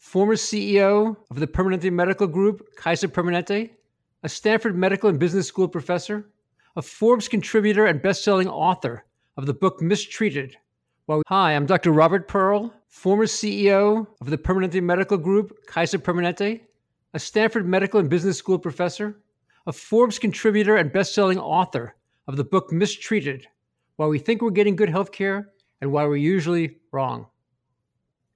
former CEO of the Permanente Medical Group, Kaiser Permanente, a Stanford Medical and Business School professor, a Forbes contributor and best-selling author of the book Mistreated. Well, hi, I'm Dr. Robert Pearl, former CEO of the Permanente Medical Group, Kaiser Permanente, a Stanford Medical and Business School professor, a Forbes contributor and best-selling author of the book Mistreated: Why We Think We're Getting Good Healthcare and Why We're Usually Wrong.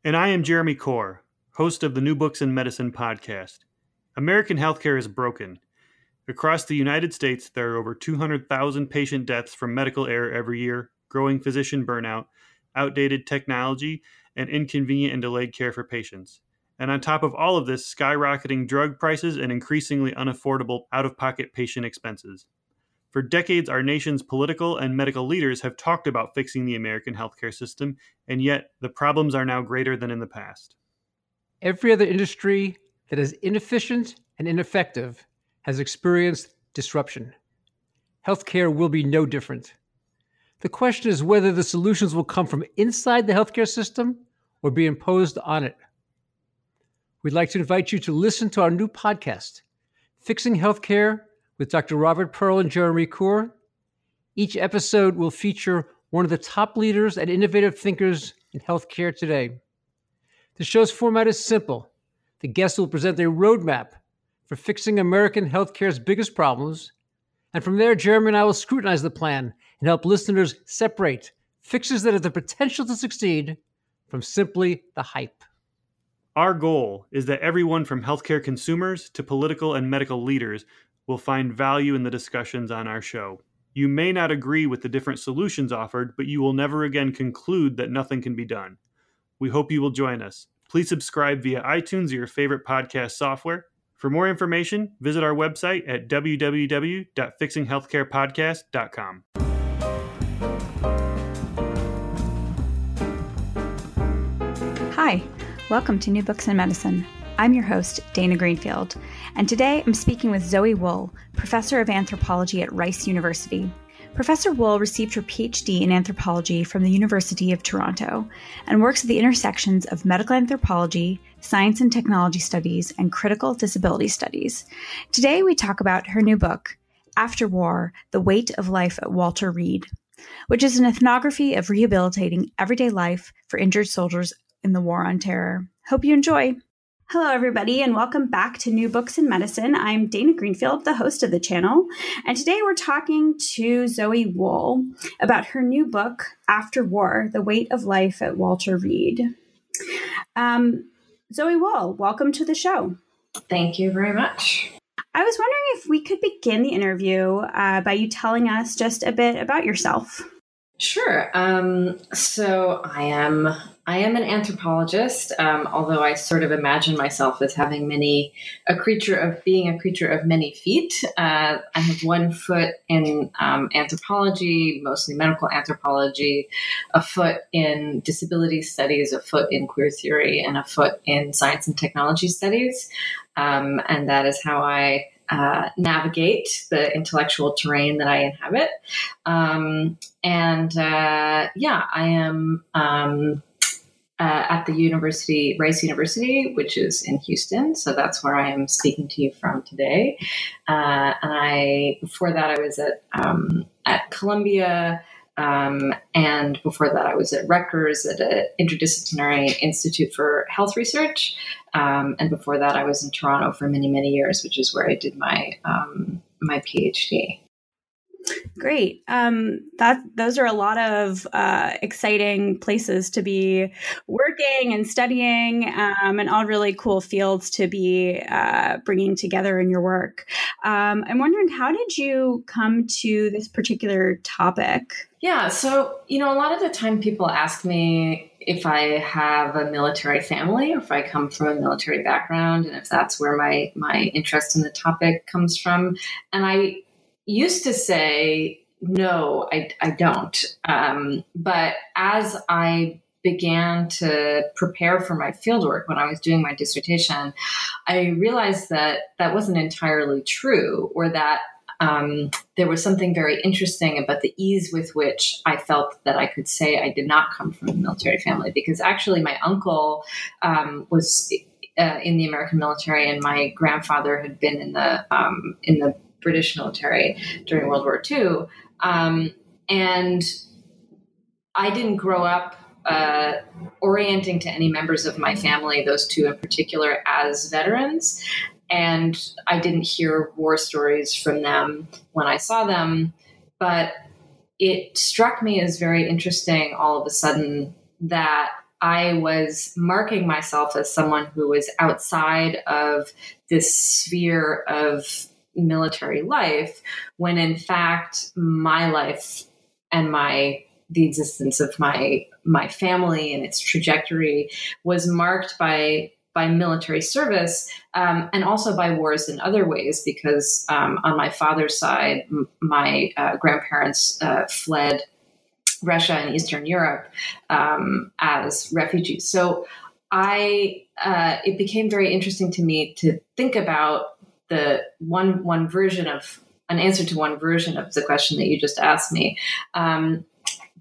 And I am Jeremy Corr, host of the New Books in Medicine podcast. American healthcare is broken. Across the United States, there are over 200,000 patient deaths from medical error every year, growing physician burnout, outdated technology, and inconvenient and delayed care for patients. And on top of all of this, skyrocketing drug prices and increasingly unaffordable out of pocket patient expenses. For decades, our nation's political and medical leaders have talked about fixing the American healthcare system, and yet the problems are now greater than in the past. Every other industry that is inefficient and ineffective has experienced disruption. Healthcare will be no different. The question is whether the solutions will come from inside the healthcare system or be imposed on it. We'd like to invite you to listen to our new podcast, Fixing Healthcare with Dr. Robert Pearl and Jeremy Corr. Each episode will feature one of the top leaders and innovative thinkers in healthcare today. The show's format is simple. The guests will present a roadmap for fixing American healthcare's biggest problems. And from there, Jeremy and I will scrutinize the plan and help listeners separate fixes that have the potential to succeed from simply the hype. Our goal is that everyone from healthcare consumers to political and medical leaders will find value in the discussions on our show. You may not agree with the different solutions offered, but you will never again conclude that nothing can be done. We hope you will join us. Please subscribe via iTunes or your favorite podcast software. For more information, visit our website at www.fixinghealthcarepodcast.com. Hi, welcome to New Books in Medicine. I'm your host, Dana Greenfield, and today I'm speaking with Zoe Wool, professor of anthropology at Rice University. Professor Wool received her PhD in anthropology from the University of Toronto and works at the intersections of medical anthropology, science and technology studies, and critical disability studies. Today we talk about her new book, After War The Weight of Life at Walter Reed, which is an ethnography of rehabilitating everyday life for injured soldiers in the War on Terror. Hope you enjoy. Hello, everybody, and welcome back to New Books in Medicine. I'm Dana Greenfield, the host of the channel, and today we're talking to Zoe Wool about her new book, After War The Weight of Life at Walter Reed. Um, Zoe Wool, welcome to the show. Thank you very much. I was wondering if we could begin the interview uh, by you telling us just a bit about yourself. Sure. Um, so I am I am an anthropologist, um, although I sort of imagine myself as having many a creature of being a creature of many feet. Uh, I have one foot in um, anthropology, mostly medical anthropology, a foot in disability studies, a foot in queer theory, and a foot in science and technology studies. Um, and that is how I uh, navigate the intellectual terrain that I inhabit. Um, and uh, yeah, I am um, uh, at the university, Rice University, which is in Houston. So that's where I am speaking to you from today. Uh, and I, before that, I was at um, at Columbia. Um, and before that, I was at Rutgers at an interdisciplinary institute for health research. Um, and before that, I was in Toronto for many, many years, which is where I did my um, my PhD. Great. Um, that those are a lot of uh, exciting places to be working and studying, um, and all really cool fields to be uh, bringing together in your work. Um, I'm wondering, how did you come to this particular topic? Yeah, so you know, a lot of the time people ask me, if I have a military family or if I come from a military background and if that's where my my interest in the topic comes from. And I used to say no, I, I don't. Um, but as I began to prepare for my fieldwork when I was doing my dissertation, I realized that that wasn't entirely true, or that um, there was something very interesting about the ease with which I felt that I could say I did not come from a military family, because actually my uncle um, was. Uh, in the American military, and my grandfather had been in the um, in the British military during World War II, um, and I didn't grow up uh, orienting to any members of my family, those two in particular, as veterans. And I didn't hear war stories from them when I saw them, but it struck me as very interesting all of a sudden that I was marking myself as someone who was outside of this sphere of military life when in fact my life and my the existence of my my family and its trajectory was marked by by military service um, and also by wars in other ways because um, on my father's side m- my uh, grandparents uh, fled russia and eastern europe um, as refugees. So i uh, it became very interesting to me to think about the one one version of an answer to one version of the question that you just asked me um,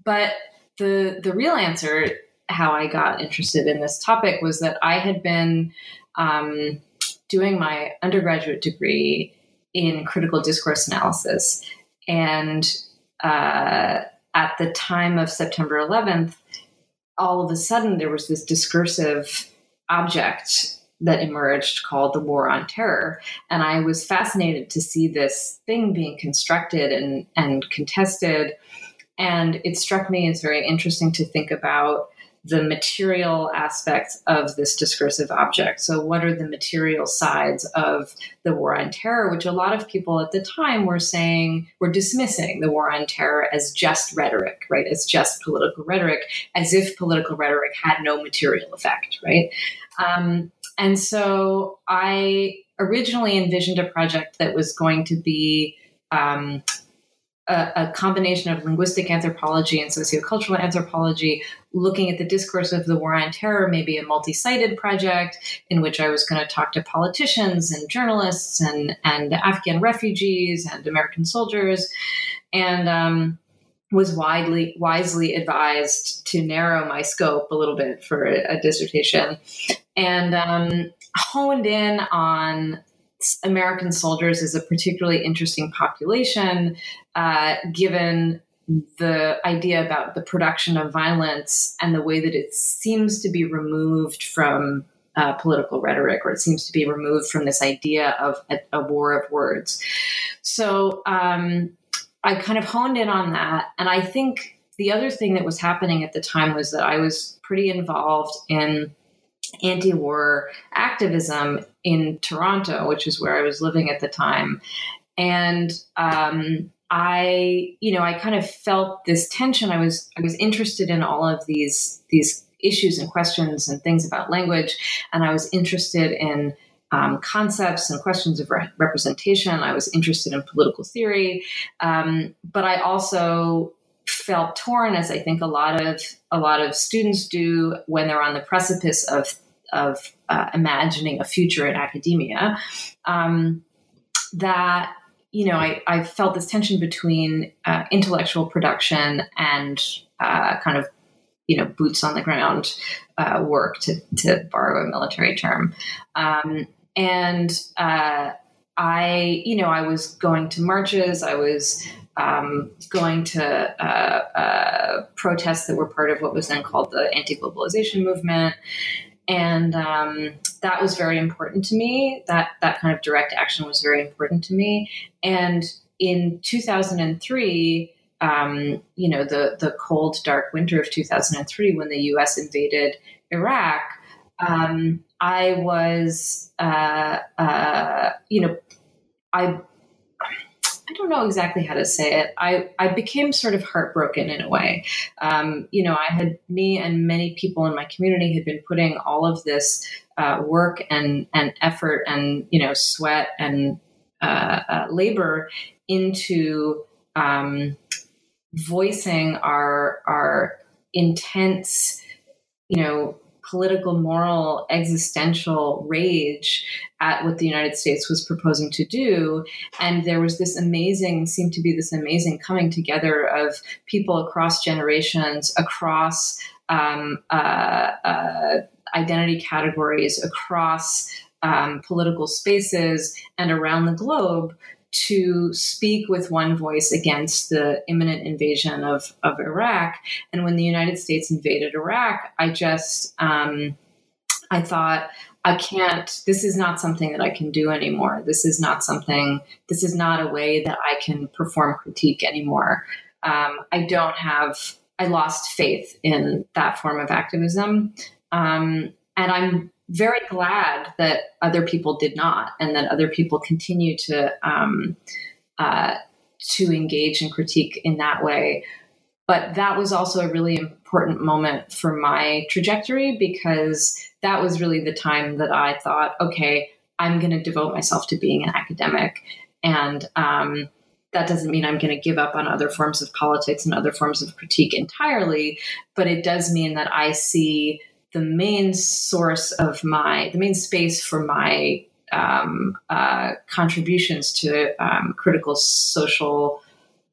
but the the real answer how I got interested in this topic was that I had been um, doing my undergraduate degree in critical discourse analysis. And uh, at the time of September 11th, all of a sudden there was this discursive object that emerged called the War on Terror. And I was fascinated to see this thing being constructed and, and contested. And it struck me as very interesting to think about the material aspects of this discursive object. So, what are the material sides of the war on terror, which a lot of people at the time were saying, were dismissing the war on terror as just rhetoric, right? As just political rhetoric, as if political rhetoric had no material effect, right? Um, and so, I originally envisioned a project that was going to be um, a, a, combination of linguistic anthropology and sociocultural anthropology, looking at the discourse of the war on terror, maybe a multi sided project in which I was going to talk to politicians and journalists and, and Afghan refugees and American soldiers. And um, was widely wisely advised to narrow my scope a little bit for a, dissertation and um, honed in on American soldiers as a particularly interesting population, uh, given the idea about the production of violence and the way that it seems to be removed from uh, political rhetoric, or it seems to be removed from this idea of a, a war of words. So um, I kind of honed in on that. And I think the other thing that was happening at the time was that I was pretty involved in anti war activism in Toronto, which is where I was living at the time. And um, I, you know, I kind of felt this tension. I was I was interested in all of these these issues and questions and things about language, and I was interested in um, concepts and questions of re- representation. I was interested in political theory, um, but I also felt torn, as I think a lot of a lot of students do when they're on the precipice of of uh, imagining a future in academia, um, that you know I, I, felt this tension between uh, intellectual production and uh, kind of you know boots on the ground uh, work to, to borrow a military term, um, and uh, I you know I was going to marches, I was um, going to uh, uh, protests that were part of what was then called the anti-globalization movement. And um, that was very important to me. That that kind of direct action was very important to me. And in 2003 um, you know the the cold dark winter of 2003 when the us invaded iraq um, i was uh, uh, you know i I don't know exactly how to say it. I, I became sort of heartbroken in a way. Um, you know, I had me and many people in my community had been putting all of this uh, work and and effort and you know sweat and uh, uh, labor into um, voicing our our intense, you know, political, moral, existential rage at what the United States was proposing to do. And there was this amazing, seemed to be this amazing coming together of people across generations, across um, uh, uh, identity categories, across um, political spaces, and around the globe to speak with one voice against the imminent invasion of, of Iraq. And when the United States invaded Iraq, I just, um, I thought, I can't, this is not something that I can do anymore. This is not something, this is not a way that I can perform critique anymore. Um, I don't have, I lost faith in that form of activism. Um, and I'm very glad that other people did not, and that other people continue to um, uh, to engage and critique in that way. But that was also a really important moment for my trajectory because that was really the time that I thought, okay, I'm going to devote myself to being an academic, and um, that doesn't mean I'm going to give up on other forms of politics and other forms of critique entirely, but it does mean that I see the main source of my, the main space for my um, uh, contributions to um, critical social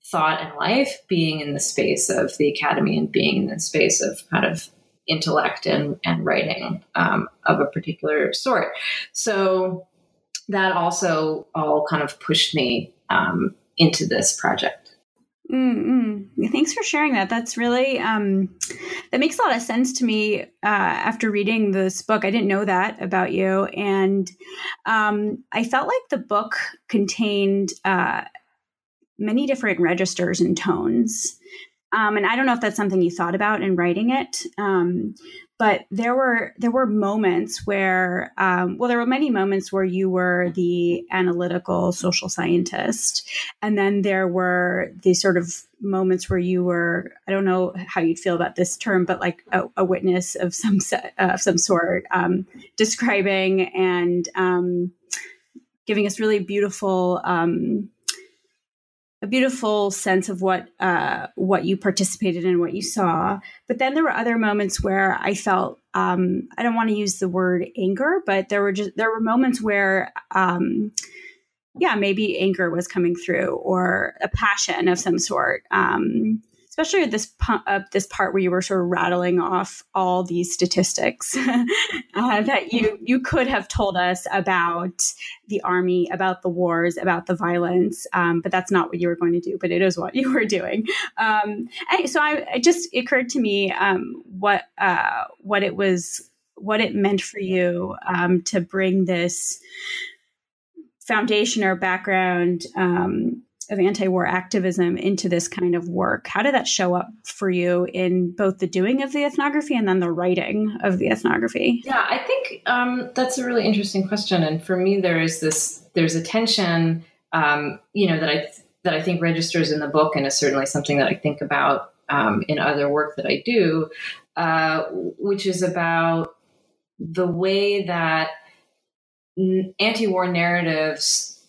thought and life being in the space of the academy and being in the space of kind of intellect and, and writing um, of a particular sort. So that also all kind of pushed me um, into this project. Mm-hmm. Thanks for sharing that. That's really um, that makes a lot of sense to me. Uh, after reading this book, I didn't know that about you, and um, I felt like the book contained uh, many different registers and tones. Um, and I don't know if that's something you thought about in writing it, um, but there were there were moments where um, well there were many moments where you were the analytical social scientist and then there were these sort of moments where you were i don't know how you'd feel about this term but like a, a witness of some set, uh, some sort um, describing and um, giving us really beautiful um, a beautiful sense of what uh, what you participated in, what you saw. But then there were other moments where I felt um, I don't want to use the word anger, but there were just there were moments where um, yeah, maybe anger was coming through or a passion of some sort. Um, especially at this uh, this part where you were sort of rattling off all these statistics uh, that you you could have told us about the army, about the wars, about the violence, um, but that's not what you were going to do. But it is what you were doing. Um, and so I it just occurred to me um, what uh, what it was what it meant for you um, to bring this foundation or background of anti-war activism into this kind of work? How did that show up for you in both the doing of the ethnography and then the writing of the ethnography? Yeah i think um, that's a really interesting question. And for me there is this there's a tension um, you know that i that i think registers in the book and is certainly something that i think about um, in other work that i do uh, which is about the way that anti-war narratives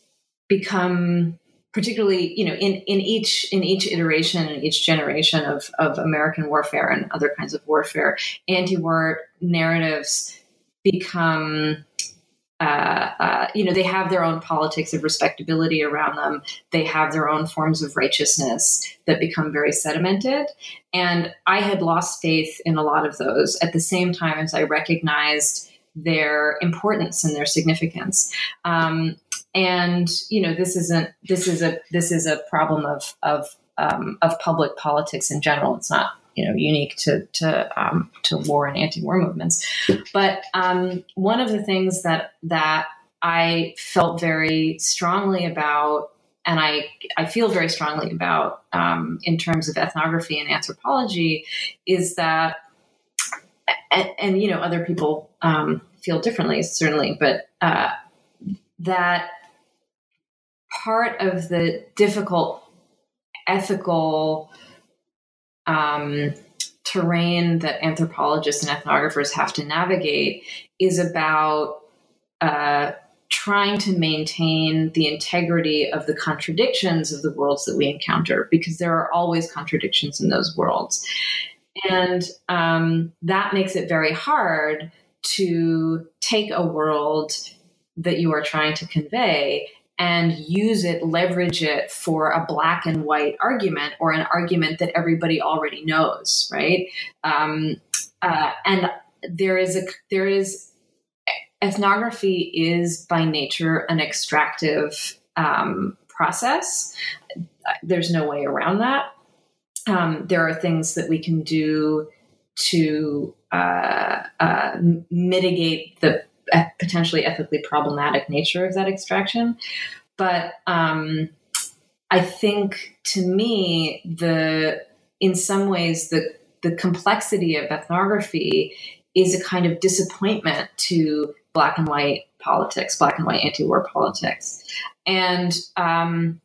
become particularly you know in, in each in each iteration and each generation of, of american warfare and other kinds of warfare anti-war narratives become uh, uh, you know they have their own politics of respectability around them. They have their own forms of righteousness that become very sedimented. And i had lost faith in a lot of those at the same time as i recognized their importance and their significance. Um, and you know this isn't this is a this is a problem of of um, of public politics in general. It's not you know unique to to um, to war and anti-war movements. But um, one of the things that that I felt very strongly about, and I I feel very strongly about um, in terms of ethnography and anthropology, is that. And, and you know, other people um, feel differently, certainly, but uh, that part of the difficult ethical um, terrain that anthropologists and ethnographers have to navigate is about uh, trying to maintain the integrity of the contradictions of the worlds that we encounter, because there are always contradictions in those worlds. And um, that makes it very hard to take a world that you are trying to convey and use it, leverage it for a black and white argument or an argument that everybody already knows, right? Um, uh, and there is a there is ethnography is by nature an extractive um, process. There's no way around that. Um, there are things that we can do to uh, uh, mitigate the potentially ethically problematic nature of that extraction. But um, I think to me, the in some ways the the complexity of ethnography is a kind of disappointment to black and white politics, black and white anti-war politics, and um,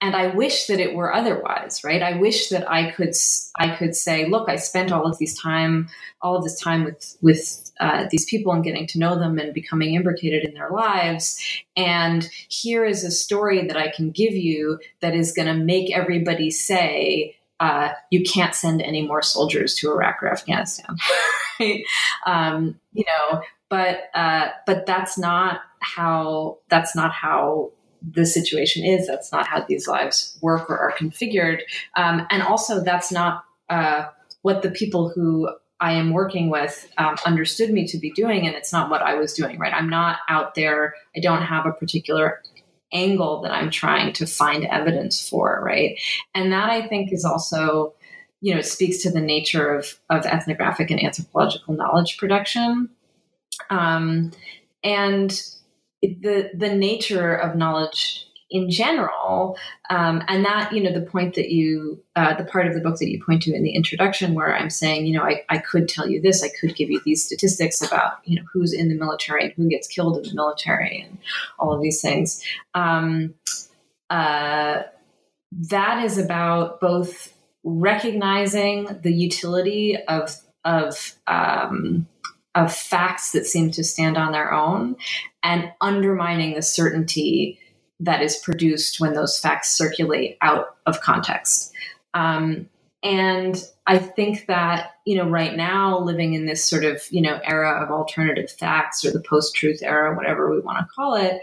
and I wish that it were otherwise, right? I wish that I could I could say, look, I spent all of these time, all of this time with with uh, these people and getting to know them and becoming imbricated in their lives, and here is a story that I can give you that is going to make everybody say. Uh, you can't send any more soldiers to Iraq or Afghanistan? Um, you know, but uh, but that's not how that's not how the situation is. That's not how these lives work or are configured. Um, and also, that's not uh, what the people who I am working with um, understood me to be doing, and it's not what I was doing, right? I'm not out there, I don't have a particular angle that I'm trying to find evidence for, right? And that I think is also, you know, it speaks to the nature of, of ethnographic and anthropological knowledge production. Um, and the the nature of knowledge in general um, and that you know the point that you uh, the part of the book that you point to in the introduction where i'm saying you know I, I could tell you this i could give you these statistics about you know who's in the military and who gets killed in the military and all of these things. Um, uh, that is about both recognizing the utility of of um, of facts that seem to stand on their own and undermining the certainty that is produced when those facts circulate out of context. Um, and I think that, you know, right now, living in this sort of, you know, era of alternative facts or the post truth era, whatever we want to call it,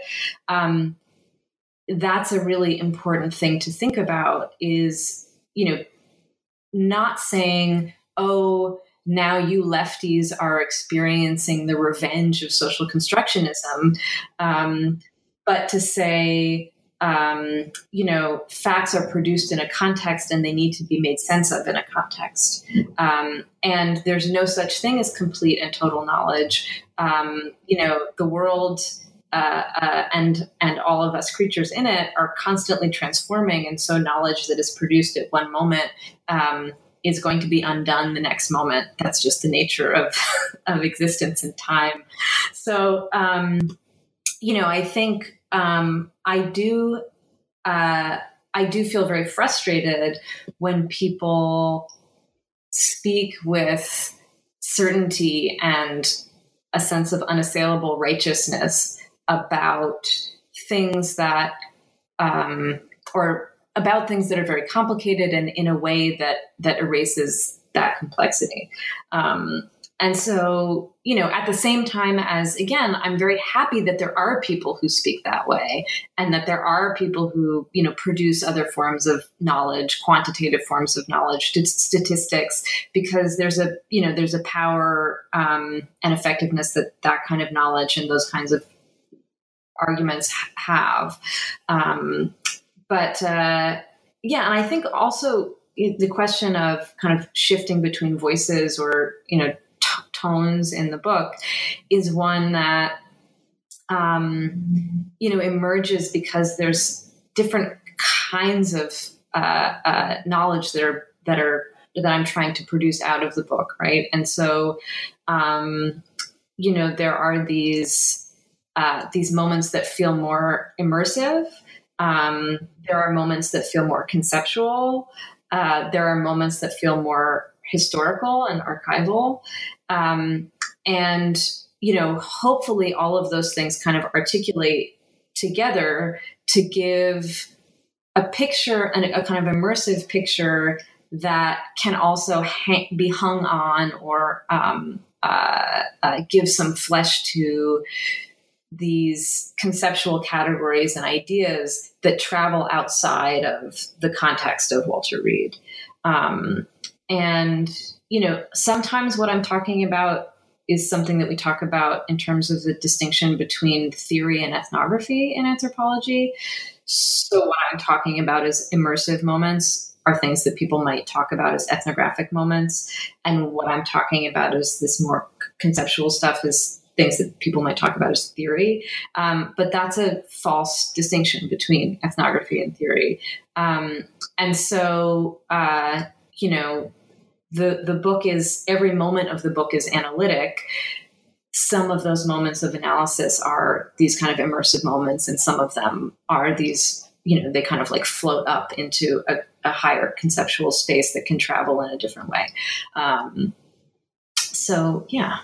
um, that's a really important thing to think about is, you know, not saying, oh, now you lefties are experiencing the revenge of social constructionism. Um, but to say, um, you know, facts are produced in a context and they need to be made sense of in a context. Um, and there's no such thing as complete and total knowledge. Um, you know, the world. Uh, uh, and and all of us creatures in it are constantly transforming, and so knowledge that is produced at one moment um, is going to be undone the next moment. That's just the nature of of existence and time. So, um, you know, I think um, I do. Uh, I do feel very frustrated when people speak with certainty and a sense of unassailable righteousness about things that, um, or about things that are very complicated and in a way that that erases that complexity. Um, and so, you know, at the same time as, again, I'm very happy that there are people who speak that way and that there are people who, you know, produce other forms of knowledge, quantitative forms of knowledge, statistics, because there's a, you know, there's a power um, and effectiveness that that kind of knowledge and those kinds of arguments have. Um, but uh, yeah, and I think also the question of kind of shifting between voices or you know tones in the book is one that um, you know emerges because there's different kinds of uh, uh, knowledge that are that are that I'm trying to produce out of the book, right? And so, um, you know, there are these uh, these moments that feel more immersive, Um, there are moments that feel more conceptual. Uh, there are moments that feel more historical and archival. Um, and, you know, hopefully all of those things kind of articulate together to give a picture and a kind of immersive picture that can also hang, be hung on or um, uh, uh, give some flesh to these conceptual categories and ideas that travel outside of the context of Walter Reed. Um, and, you know, sometimes what I'm talking about is something that we talk about in terms of the distinction between theory and ethnography in anthropology. So, what I'm talking about is immersive moments are things that people might talk about as ethnographic moments. And what I'm talking about is this more conceptual stuff is things that people might talk about as theory. Um, but that's a false distinction between ethnography and theory. Um, and so, uh, you know, the the book is every moment of the book is analytic. Some of those moments of analysis are these kind of immersive moments, and some of them are these, you know, they kind of like float up into a, a higher conceptual space that can travel in a different way. Um, so, yeah.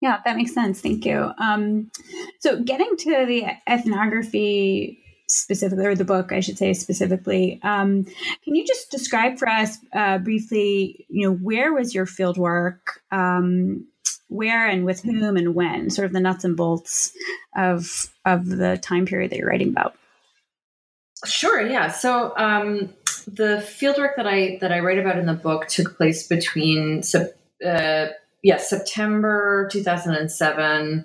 Yeah, that makes sense. Thank you. Um, so, getting to the ethnography specifically, or the book, I should say specifically, um, can you just describe for us uh, briefly, you know, where was your field work? Um, where and with whom and when? Sort of the nuts and bolts of of the time period that you're writing about. Sure. Yeah. So um, the fieldwork that I that I write about in the book took place between uh, yeah, September 2007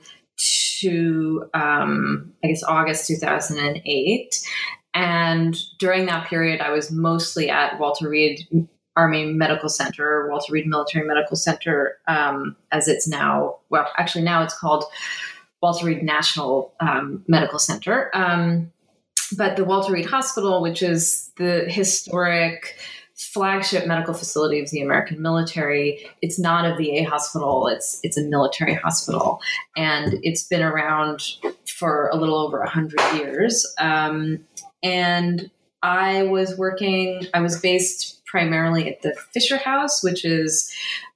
to, um, I guess, August 2008. And during that period, I was mostly at Walter Reed Army Medical Center, Walter Reed Military Medical Center, um, as it's now, well, actually, now it's called Walter Reed National um, Medical Center. Um, but the Walter Reed Hospital, which is the historic flagship medical facility of the American military. It's not a VA hospital. It's it's a military hospital, and it's been around for a little over a hundred years. Um, and I was working. I was based primarily at the Fisher House, which is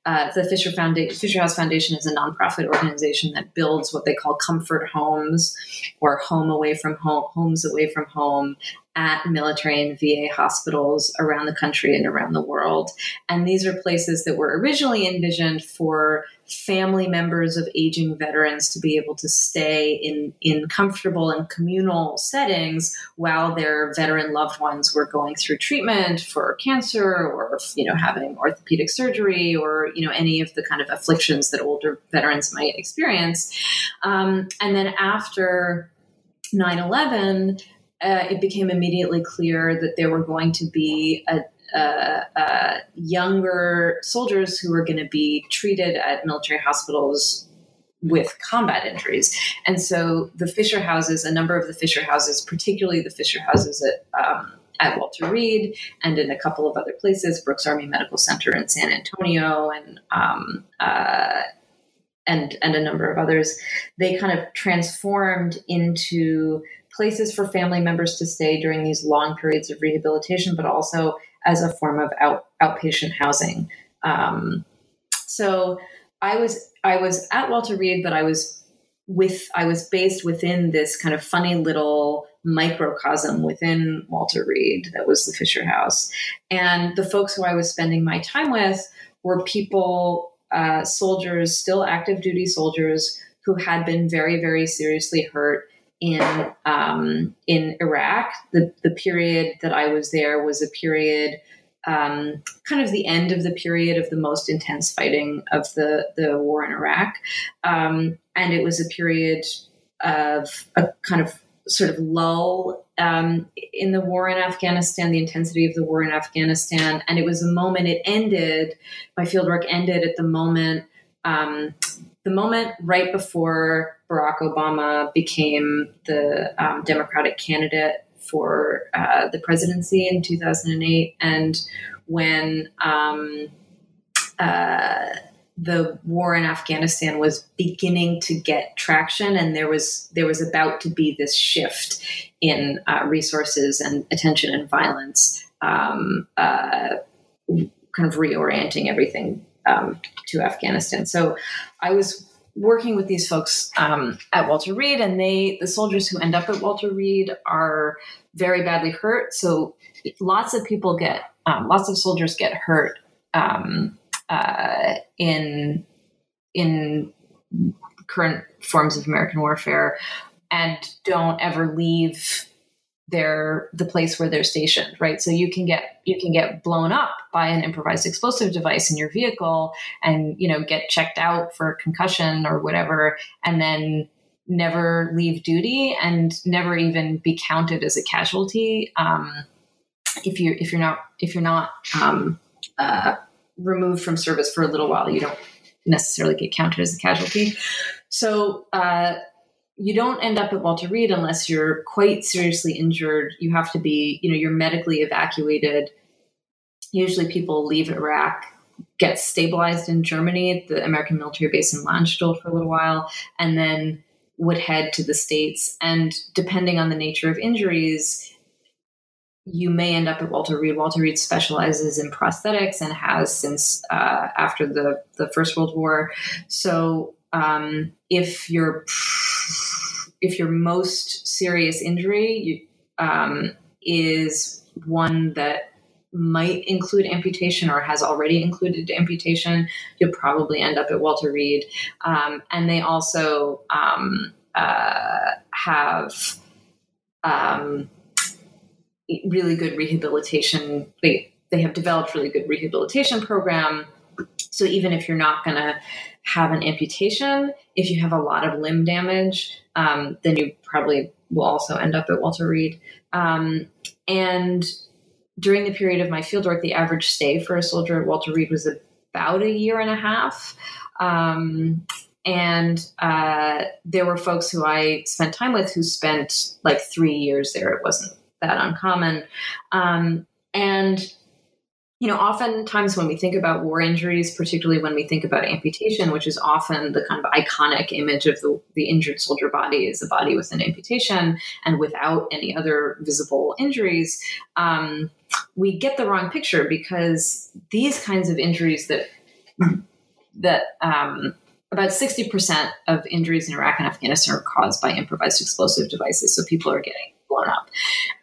uh, the Fisher Foundation. Fisher House Foundation is a nonprofit organization that builds what they call comfort homes, or home away from home, homes away from home, at military and VA hospitals around the country and around the world. And these are places that were originally envisioned for family members of aging veterans to be able to stay in, in comfortable and communal settings while their veteran loved ones were going through treatment for cancer or you know having orthopedic surgery or you know any of the kind of afflictions that older veterans might experience um, and then after 9-11 uh, it became immediately clear that there were going to be a, younger soldiers who were going to be treated at military hospitals with combat injuries. And so the Fisher houses, a number of the Fisher houses, particularly the Fisher houses at, um, at Walter Reed and in a couple of other places, Brooks Army Medical Center in San Antonio and um, uh, and and a number of others, they kind of transformed into places for family members to stay during these long periods of rehabilitation, but also as a form of out, outpatient housing. Um, so I was I was at Walter Reed, but I was with I was based within this kind of funny little microcosm within Walter Reed that was the Fisher House, and the folks who I was spending my time with were people, uh, soldiers, still active duty soldiers who had been very very seriously hurt in um, in Iraq. The the period that I was there was a period, um, kind of the end of the period of the most intense fighting of the the war in Iraq, um, and it was a period of a kind of sort of lull um, in the war in Afghanistan, the intensity of the war in Afghanistan, and it was a moment. It ended. My fieldwork ended at the moment. Um, the moment right before Barack Obama became the um, Democratic candidate for uh, the presidency in 2008, and when um, uh, the war in Afghanistan was beginning to get traction, and there was there was about to be this shift in uh, resources and attention and violence, um, uh, kind of reorienting everything um, to Afghanistan. So I was working with these folks um, at Walter Reed, and they the soldiers who end up at Walter Reed are very badly hurt. So lots of people get um, lots of soldiers get hurt um, uh, in in current forms of American warfare and don't ever leave their the place where they're stationed right so you can get you can get blown up by an improvised explosive device in your vehicle and you know get checked out for concussion or whatever and then never leave duty and never even be counted as a casualty um, if you if you're not if you're not um, uh, removed from service for a little while, you don't necessarily get counted as a casualty. So uh, you don't end up at Walter Reed unless you're quite seriously injured. You have to be, you know, you're medically evacuated. Usually, people leave Iraq, get stabilized in Germany at the American military base in Landstuhl for a little while, and then would head to the states. And depending on the nature of injuries, you may end up at Walter Reed. Walter Reed specializes in prosthetics and has since uh, after the, the First World War. So um, if your if your most serious injury um, is one that might include amputation or has already included amputation, you'll probably end up at Walter Reed. Um, and they also um, uh, have um, really good rehabilitation. They they have developed really good rehabilitation program. So even if you're not going to have an amputation, if you have a lot of limb damage, um, then you probably will also end up at Walter Reed. Um, and during the period of my fieldwork, the average stay for a soldier at Walter Reed was about a year and a half. Um, and uh, there were folks who I spent time with who spent like three years there. It wasn't that uncommon. Um, and you know, oftentimes when we think about war injuries, particularly when we think about amputation, which is often the kind of iconic image of the, the injured soldier body is a body with an amputation and without any other visible injuries, um, we get the wrong picture because these kinds of injuries that that um, about 60% of injuries in Iraq and Afghanistan are caused by improvised explosive devices. So people are getting blown up.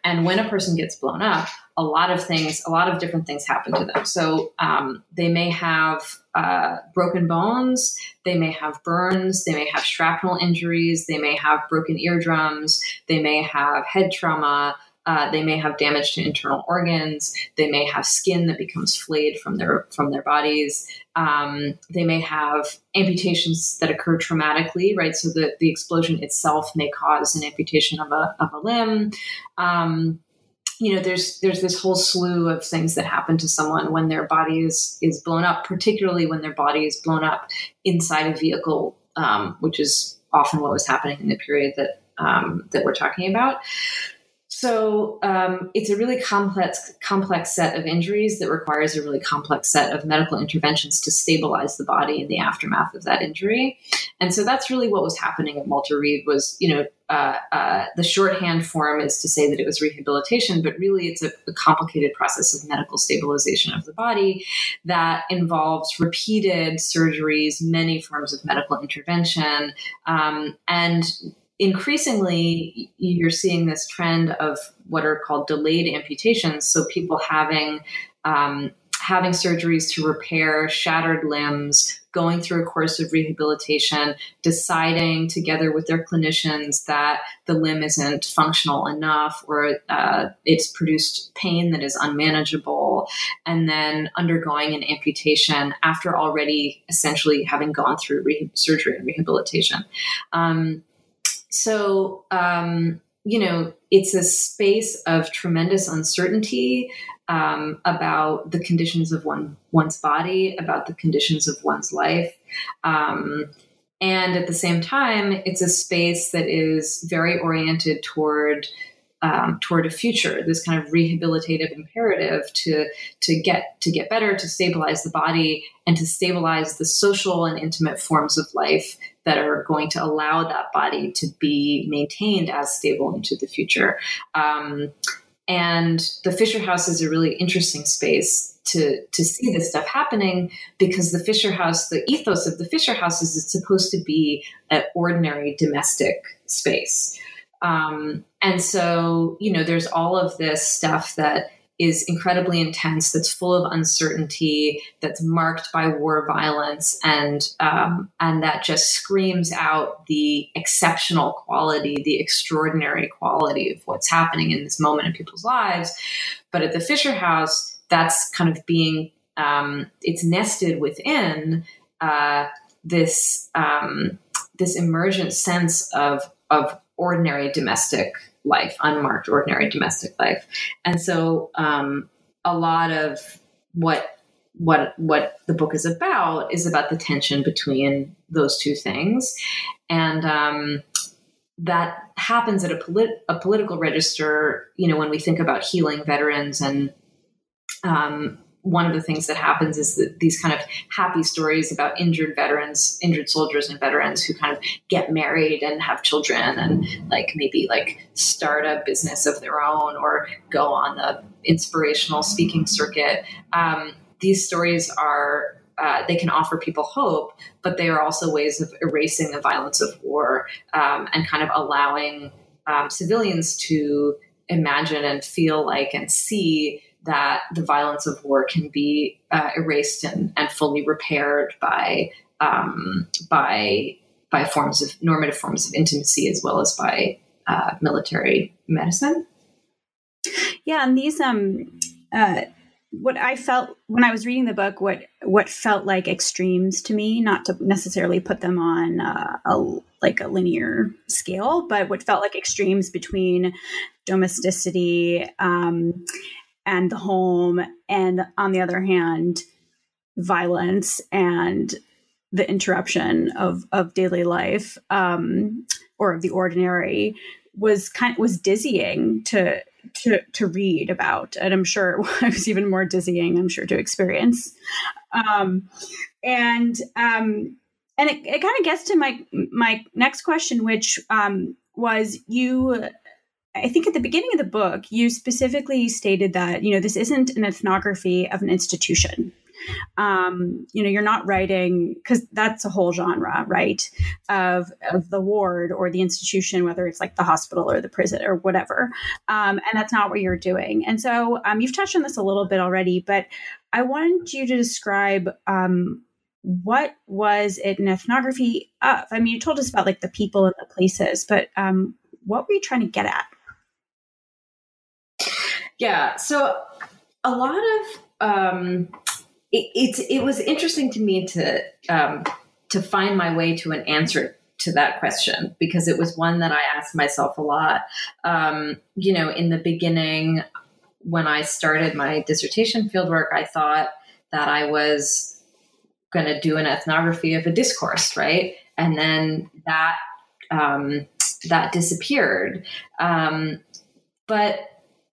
And when a person gets blown up, a lot of things, a lot of different things happen to them. So um, they may have uh, broken bones, they may have burns, they may have shrapnel injuries, they may have broken eardrums, they may have head trauma. Uh, they may have damage to internal organs. They may have skin that becomes flayed from their from their bodies. Um, they may have amputations that occur traumatically, right? So the, the explosion itself may cause an amputation of a of a limb. Um, you know, there's there's this whole slew of things that happen to someone when their body is is blown up, particularly when their body is blown up inside a vehicle, um, which is often what was happening in the period that um, that we're talking about. So um, it's a really complex complex set of injuries that requires a really complex set of medical interventions to stabilize the body in the aftermath of that injury. And so that's really what was happening at Walter Reed was, you know, uh, uh, the shorthand form is to say that it was rehabilitation, but really it's a, a, complicated process of medical stabilization of the body that involves repeated surgeries, many forms of medical intervention, um, and increasingly you're seeing this trend of what are called delayed amputations so people having um, having surgeries to repair shattered limbs going through a course of rehabilitation deciding together with their clinicians that the limb isn't functional enough or uh, it's produced pain that is unmanageable and then undergoing an amputation after already essentially having gone through re- surgery and rehabilitation. Um, so, um, you know, it's a space of tremendous uncertainty um, about the conditions of one one's body, about the conditions of one's life. Um, and at the same time, it's a space that is very oriented toward um, toward a future, this kind of rehabilitative imperative to to get to get better, to stabilize the body, and to stabilize the social and intimate forms of life that are going to allow that body to be maintained as stable into the future. Um, and the Fisher House is a really interesting space to to see this stuff happening because the Fisher House, the ethos of the Fisher House is it's supposed to be an ordinary domestic space. Um, and so, you know, there's all of this stuff that is incredibly intense, that's full of uncertainty, that's marked by war violence, and um, and that just screams out the exceptional quality, the extraordinary quality of what's happening in this moment in people's lives. But at the Fisher House, that's kind of being um, it's nested within uh, this um, this emergent sense of of ordinary domestic life, unmarked ordinary domestic life. And so um, a lot of what what what the book is about is about the tension between those two things, and um, that happens at a, polit- a political register. You know, when we think about healing veterans and um, one of the things that happens is that these kind of happy stories about injured veterans, injured soldiers and veterans who kind of get married and have children and like maybe like start a business of their own or go on the inspirational speaking circuit. Um, these stories are uh, they can offer people hope, but they are also ways of erasing the violence of war um, and kind of allowing um, civilians to imagine and feel like and see that the violence of war can be uh, erased and, and fully repaired by um, by by forms of normative forms of intimacy as well as by uh, military medicine. Yeah, and these um, uh, what I felt when I was reading the book, what what felt like extremes to me, not to necessarily put them on uh, a like a linear scale, but what felt like extremes between domesticity um, and the home, and on the other hand, violence and the interruption of of daily life um, or of the ordinary was kind of, was dizzying to to to read about, and I'm sure it was even more dizzying. I'm sure to experience, um, and um, and it, it kind of gets to my my next question, which um, was you I think at the beginning of the book, you specifically stated that, you know, this isn't an ethnography of an institution. Um, you know, you're not writing because that's a whole genre, right? Of of the ward or the institution, whether it's like the hospital or the prison or whatever. Um, and that's not what you're doing. And so um, you've touched on this a little bit already, but I wanted you to describe um, what was it an ethnography of? I mean, you told us about like the people and the places, but um, what were you trying to get at? Yeah. So a lot of um, it, it's it was interesting to me to um, to find my way to an answer to that question because it was one that I asked myself a lot. Um, you know, in the beginning, when I started my dissertation fieldwork, I thought that I was going to do an ethnography of a discourse, right? And then that um, that disappeared. Um, but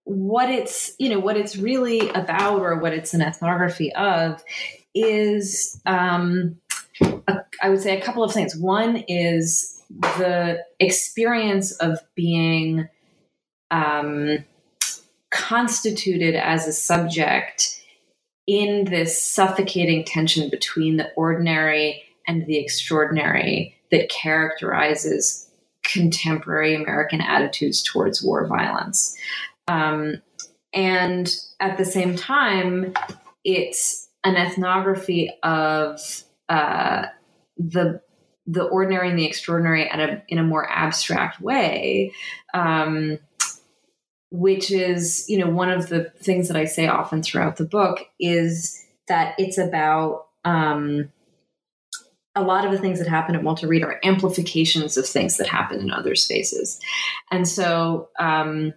what it's you know what it's really about or what it's an ethnography of is um, a, I would say a couple of things. One is the experience of being um, constituted as a subject in this suffocating tension between the ordinary and the extraordinary that characterizes contemporary American attitudes towards war violence. Um, and at the same time, it's an ethnography of uh, the the ordinary and the extraordinary at a, in a more abstract way, um, which is you know one of the things that I say often throughout the book is that it's about um, a lot of the things that happen at Walter Reed are amplifications of things that happen in other spaces, and so um,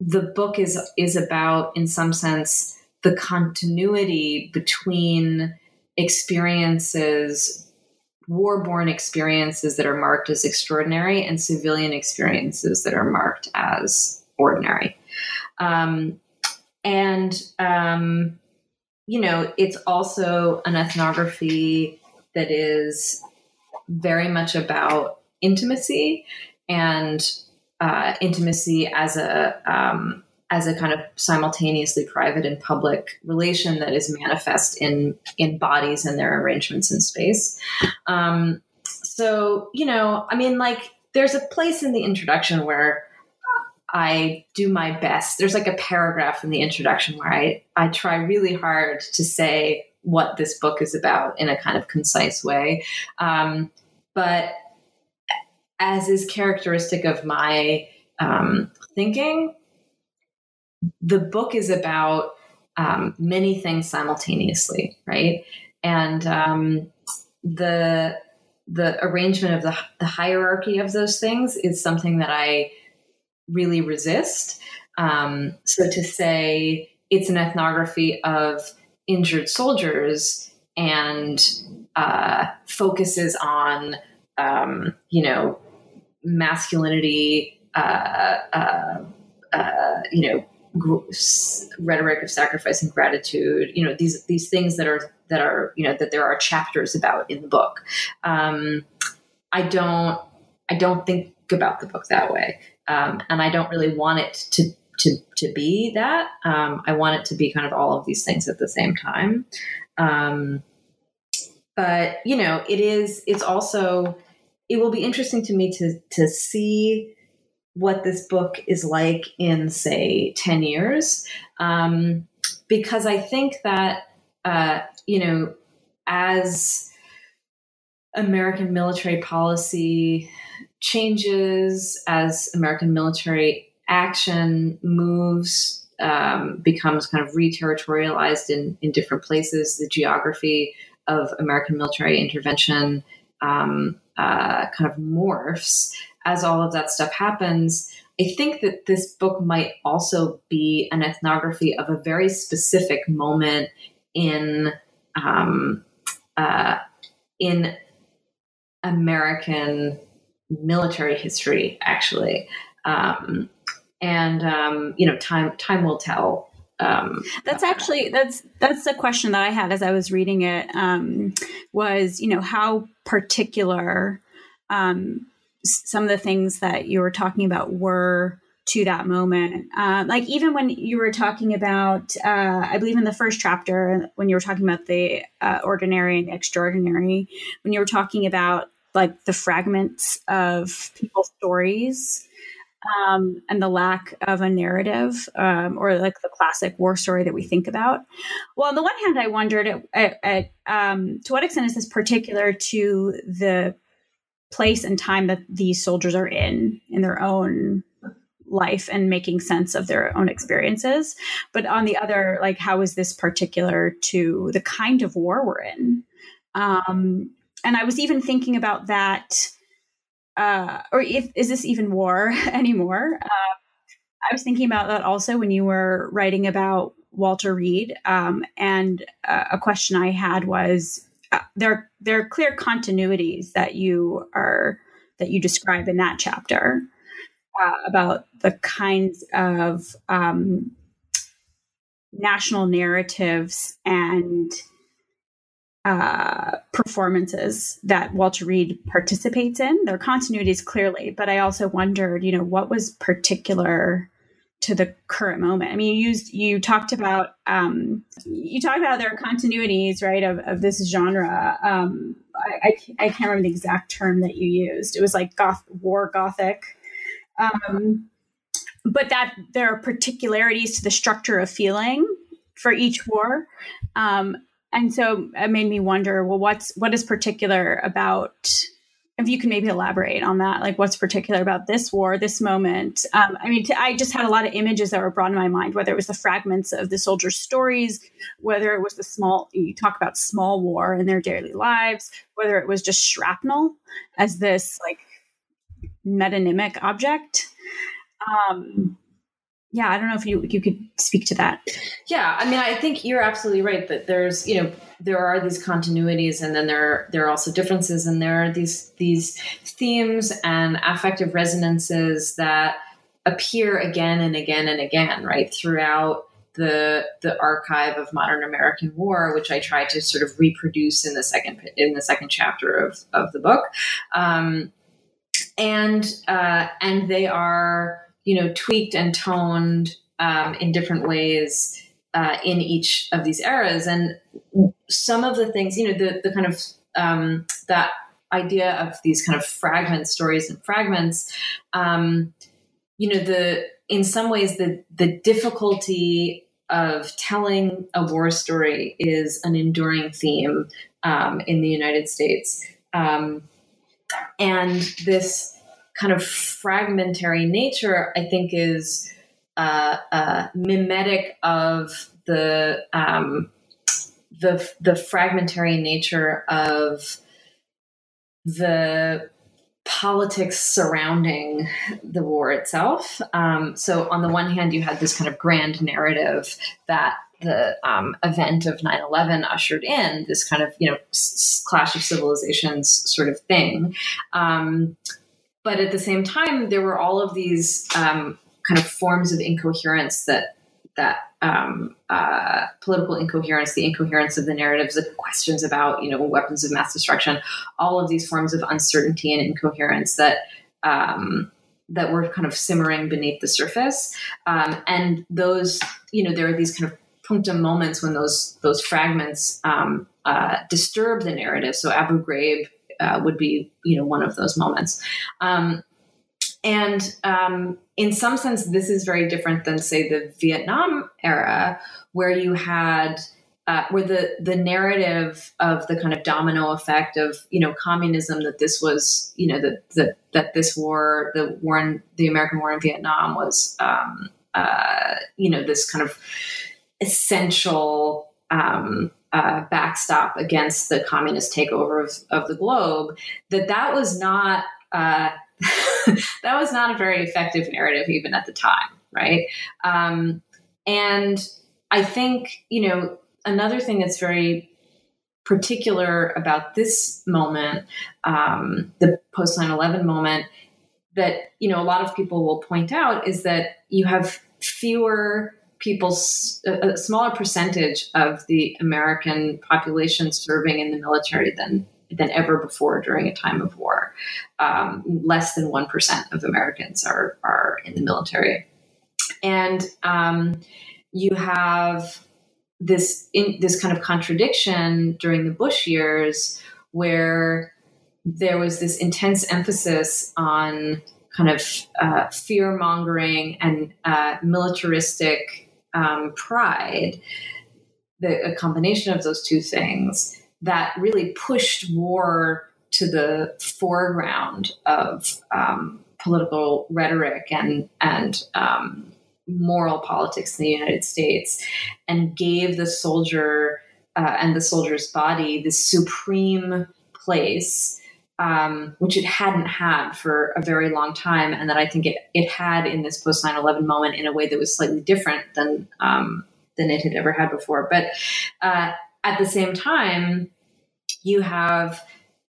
the book is is about in some sense the continuity between experiences war-born experiences that are marked as extraordinary and civilian experiences that are marked as ordinary. Um, and, um, you know, it's also an ethnography that is very much about intimacy and uh, intimacy as a um, as a kind of simultaneously private and public relation that is manifest in in bodies and their arrangements in space. Um, so you know, I mean, like there's a place in the introduction where I do my best. There's like a paragraph in the introduction where I I try really hard to say what this book is about in a kind of concise way. Um, but as is characteristic of my um, thinking, the book is about um, many things simultaneously, right? And um, the the arrangement of the, the hierarchy of those things is something that I really resist. Um, so to say it's an ethnography of injured soldiers and uh, focuses on, um, you know, masculinity, uh, uh, uh you know, rhetoric of sacrifice and gratitude you know these these things that are that are you know that there are chapters about in the book. Um, i don't i don't think about the book that way. Um, and i don't really want it to to to be that. Um, i want it to be kind of all of these things at the same time. Um, but you know it is it's also it will be interesting to me to to see what this book is like in, say, 10 years. Um, because I think that, uh, you know, as American military policy changes, as American military action moves, um, becomes kind of re-territorialized in, in different places, the geography of American military intervention um, uh, kind of morphs as all of that stuff happens, I think that this book might also be an ethnography of a very specific moment in um, uh, in American military history, actually. Um, and um, you know, time time will tell. Um, that's actually that's that's the question that I had as I was reading it. Um, was you know how particular um, some of the things that you were talking about were to that moment. Uh, like even when you were talking about, uh, I believe in the first chapter, when you were talking about the uh, ordinary and the extraordinary, when you were talking about like the fragments of people's stories um, and the lack of a narrative um, or like the classic war story that we think about. Well, on the one hand, I wondered at, at, at um, to what extent is this particular to the place and time that these soldiers are in in their own life and making sense of their own experiences but on the other like how is this particular to the kind of war we're in um and i was even thinking about that uh or if is this even war anymore? Uh, i was thinking about that also when you were writing about walter reed um and uh, a question i had was there there are clear continuities that you are that you describe in that chapter uh, about the kinds of um, national narratives and uh, performances that Walter Reed participates in. There are continuities clearly, but I also wondered, you know, what was particular to the current moment. I mean, you used you talked about um, you talked about there are continuities, right, of, of this genre. Um, I, I, I can't remember the exact term that you used. It was like goth war gothic, um, but that there are particularities to the structure of feeling for each war, um, and so it made me wonder. Well, what's what is particular about if you can maybe elaborate on that, like what's particular about this war, this moment. Um, I mean, t- I just had a lot of images that were brought in my mind, whether it was the fragments of the soldiers' stories, whether it was the small, you talk about small war in their daily lives, whether it was just shrapnel as this like metonymic object. Um, yeah, I don't know if you you could speak to that. Yeah, I mean, I think you're absolutely right that there's you know there are these continuities, and then there there are also differences, and there are these these themes and affective resonances that appear again and again and again, right, throughout the the archive of modern American war, which I tried to sort of reproduce in the second in the second chapter of of the book, um, and uh, and they are you know tweaked and toned um, in different ways uh, in each of these eras, and some of the things you know the the kind of um, that idea of these kind of fragment stories and fragments. Um, you know the in some ways the the difficulty of telling a war story is an enduring theme um, in the United States, um, and this kind of fragmentary nature, I think, is uh, uh, mimetic of the um, the the fragmentary nature of the politics surrounding the war itself. Um, so, on the one hand, you had this kind of grand narrative that the um, event of 9-11 ushered in this kind of you know s- clash of civilizations sort of thing um, but at the same time there were all of these um, kind of forms of incoherence that that um, uh, political incoherence, the incoherence of the narratives, the questions about you know weapons of mass destruction, all of these forms of uncertainty and incoherence that um, that were kind of simmering beneath the surface, um, and those you know there are these kind of punctum moments when those those fragments um, uh, disturb the narrative. So Abu Ghraib uh, would be you know one of those moments. Um, and um, in some sense, this is very different than, say, the Vietnam era, where you had uh, where the the narrative of the kind of domino effect of you know communism that this was you know that that that this war the war in the American war in Vietnam was um, uh, you know this kind of essential um, uh, backstop against the communist takeover of, of the globe that that was not uh, that was not a very effective narrative even at the time, right? Um, and I think, you know, another thing that's very particular about this moment, um, the post 9 11 moment, that, you know, a lot of people will point out is that you have fewer people, a smaller percentage of the American population serving in the military than than ever before during a time of war. Um, less than 1% of Americans are, are in the military. And um, you have this, in, this kind of contradiction during the Bush years where there was this intense emphasis on kind of uh, fear mongering and uh, militaristic um, pride, the, a combination of those two things that really pushed war to the foreground of um, political rhetoric and and um, moral politics in the United States, and gave the soldier uh, and the soldier's body the supreme place. Um, which it hadn't had for a very long time, and that I think it, it had in this post 9 11 moment in a way that was slightly different than um, than it had ever had before. But uh, at the same time, you have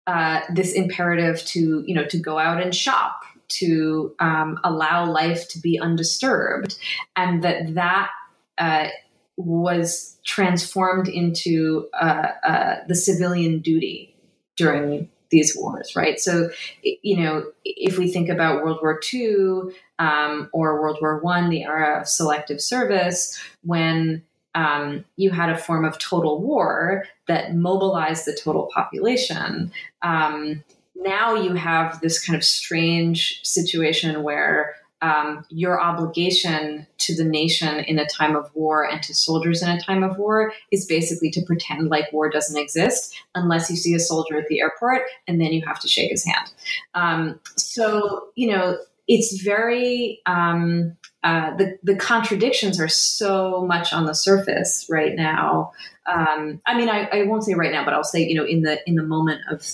uh, this imperative to you know to go out and shop to um, allow life to be undisturbed and that that uh, was transformed into uh, uh the civilian duty during these wars right so you know if we think about world war ii um, or world war one the era of selective service when um, you had a form of total war that mobilized the total population. Um, now you have this kind of strange situation where um, your obligation to the nation in a time of war and to soldiers in a time of war is basically to pretend like war doesn't exist unless you see a soldier at the airport and then you have to shake his hand. Um, so, you know, it's very um, uh, the the contradictions are so much on the surface right now. Um, I mean, I, I, won't say right now, but I'll say you know in the in the moment of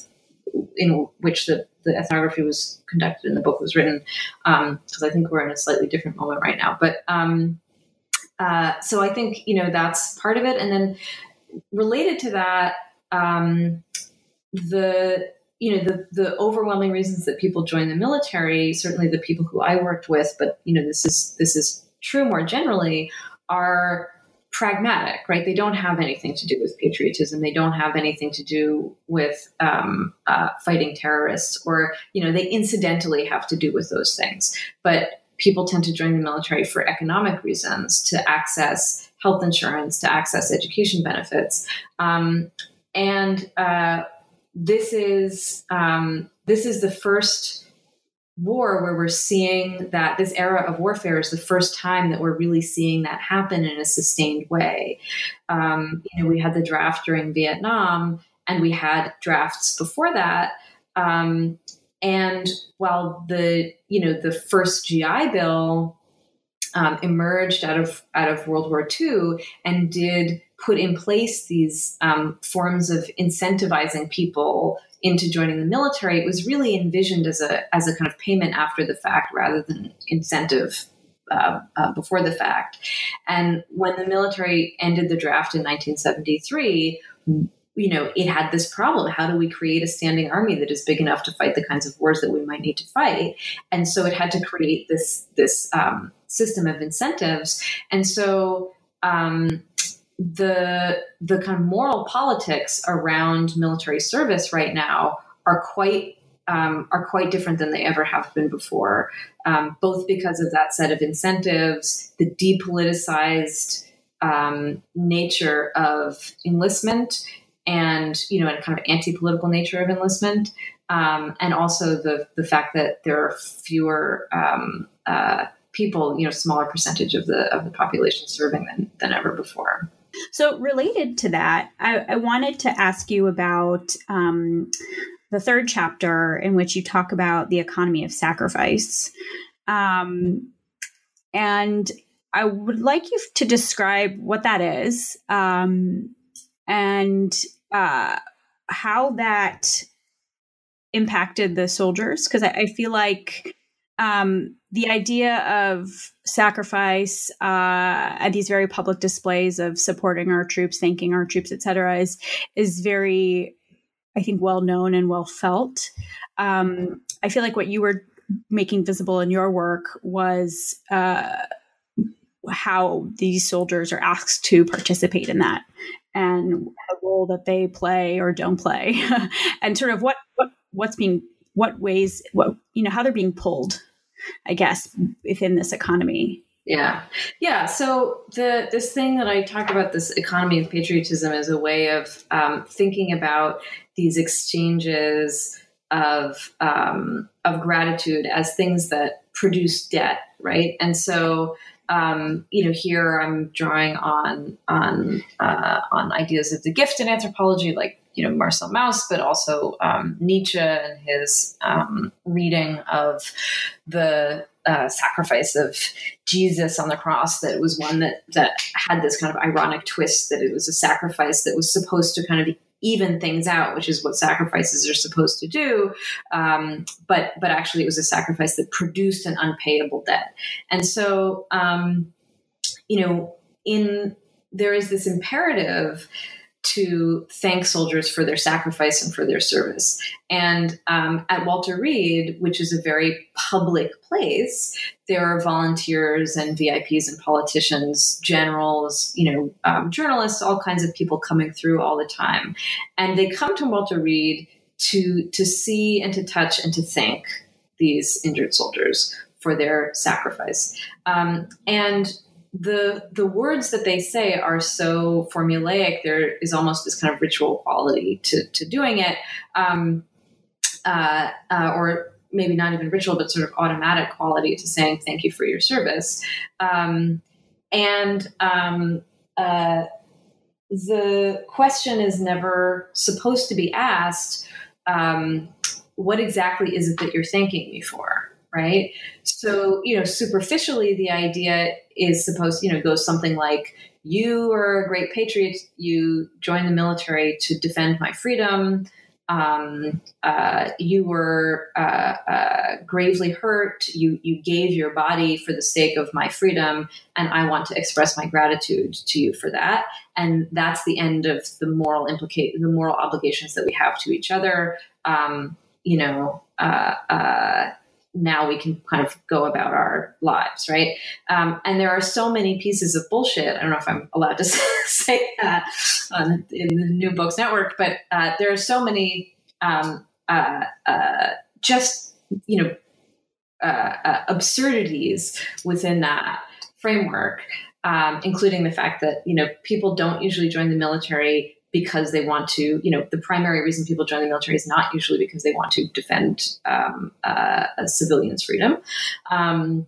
in which the the ethnography was conducted and the book was written, because um, I think we're in a slightly different moment right now. But um, uh, so I think you know that's part of it, and then related to that, um, the you know the the overwhelming reasons that people join the military certainly the people who i worked with but you know this is this is true more generally are pragmatic right? They don't have anything to do with patriotism. They don't have anything to do with um, uh, fighting terrorists or you know they incidentally have to do with those things. But people tend to join the military for economic reasons to access health insurance to access education benefits. Um, and uh, this is um, this is the first war where we're seeing that this era of warfare is the first time that we're really seeing that happen in a sustained way. Um, you know, we had the draft during Vietnam, and we had drafts before that. Um, and while the you know the first GI Bill um, emerged out of out of World War II and did put in place these um, forms of incentivizing people into joining the military, it was really envisioned as a as a kind of payment after the fact rather than incentive uh, uh, before the fact. And when the military ended the draft in 1973, you know, it had this problem. How do we create a standing army that is big enough to fight the kinds of wars that we might need to fight? And so it had to create this this um, system of incentives. And so um, the the kind of moral politics around military service right now are quite um, are quite different than they ever have been before, um, both because of that set of incentives, the depoliticized um, nature of enlistment, and you know, and kind of anti-political nature of enlistment, um, and also the the fact that there are fewer um, uh, people, you know, smaller percentage of the of the population serving than than ever before. So, related to that, I, I wanted to ask you about um, the third chapter in which you talk about the economy of sacrifice. Um, and I would like you to describe what that is um, and uh, how that impacted the soldiers. Because I, I, feel like um, the idea of sacrifice uh, at these very public displays of supporting our troops, thanking our troops, etc., is is very, I think, well known and well felt. Um, I feel like what you were making visible in your work was uh, how these soldiers are asked to participate in that and the role that they play or don't play, and sort of what what what's being what ways what you know how they're being pulled i guess within this economy. Yeah. Yeah. So the this thing that i talk about this economy of patriotism is a way of um, thinking about these exchanges of um, of gratitude as things that produce debt right? And so um, you know, here I'm drawing on on uh, on ideas of the gift in anthropology, like you know Marcel Mauss, but also um, Nietzsche and his um, reading of the uh, sacrifice of Jesus on the cross. That was one that that had this kind of ironic twist that it was a sacrifice that was supposed to kind of even things out, which is what sacrifices are supposed to do. Um, but but actually, it was a sacrifice that produced an unpayable debt. And so, um, you know, in there is this imperative to thank soldiers for their sacrifice and for their service. And um, at Walter Reed, which is a very public place, there are volunteers and VIPs and politicians, generals, you know, um, journalists, all kinds of people coming through all the time, and they come to Walter Reed to to see and to touch and to thank these injured soldiers for their sacrifice. Um, and the the words that they say are so formulaic. There is almost this kind of ritual quality to to doing it, um, uh, uh, or maybe not even ritual, but sort of automatic quality to saying thank you for your service. Um, and um, uh, the question is never supposed to be asked. Um, what exactly is it that you're thanking me for? Right? So, you know, superficially, the idea is supposed, you know, goes something like, you are a great patriot. You joined the military to defend my freedom. um, uh, you were uh, uh, gravely hurt. You you gave your body for the sake of my freedom, and I want to express my gratitude to you for that. And that's the end of the moral implicate the moral obligations that we have to each other. Um, you know. Now we can kind of go about our lives, right? Um, and there are so many pieces of bullshit. I don't know if I'm allowed to say that on, in the New Books Network, but uh, there are so many um, uh, uh, just you know uh, uh, absurdities within that framework, um, including the fact that you know people don't usually join the military because they want to, you know, the primary reason people join the military is not usually because they want to defend um, uh, a civilian's freedom. Um,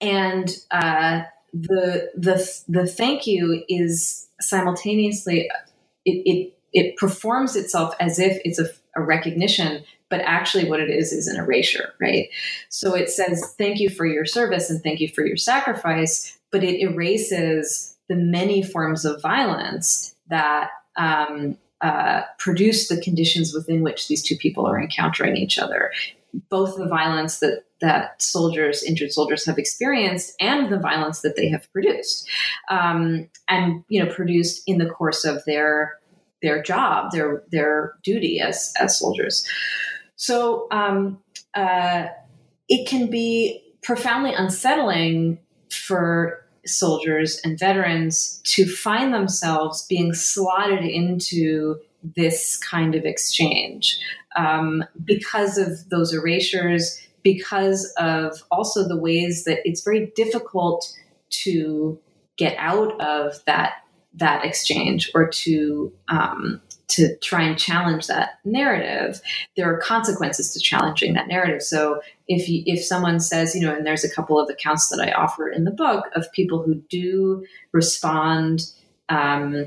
and uh, the the the thank you is simultaneously it, it it performs itself as if it's a, a recognition but actually what it is is an erasure right so it says thank you for your service and thank you for your sacrifice but it erases the many forms of violence that um, uh, produce the conditions within which these two people are encountering each other. Both the violence that that soldiers, injured soldiers, have experienced, and the violence that they have produced, um, and you know, produced in the course of their their job, their their duty as as soldiers. So um, uh, it can be profoundly unsettling for soldiers and veterans to find themselves being slotted into this kind of exchange um, because of those erasures, because of also the ways that it's very difficult to get out of that that exchange or to um, to try and challenge that narrative, there are consequences to challenging that narrative. So if you, if someone says, you know, and there's a couple of accounts that I offer in the book of people who do respond um,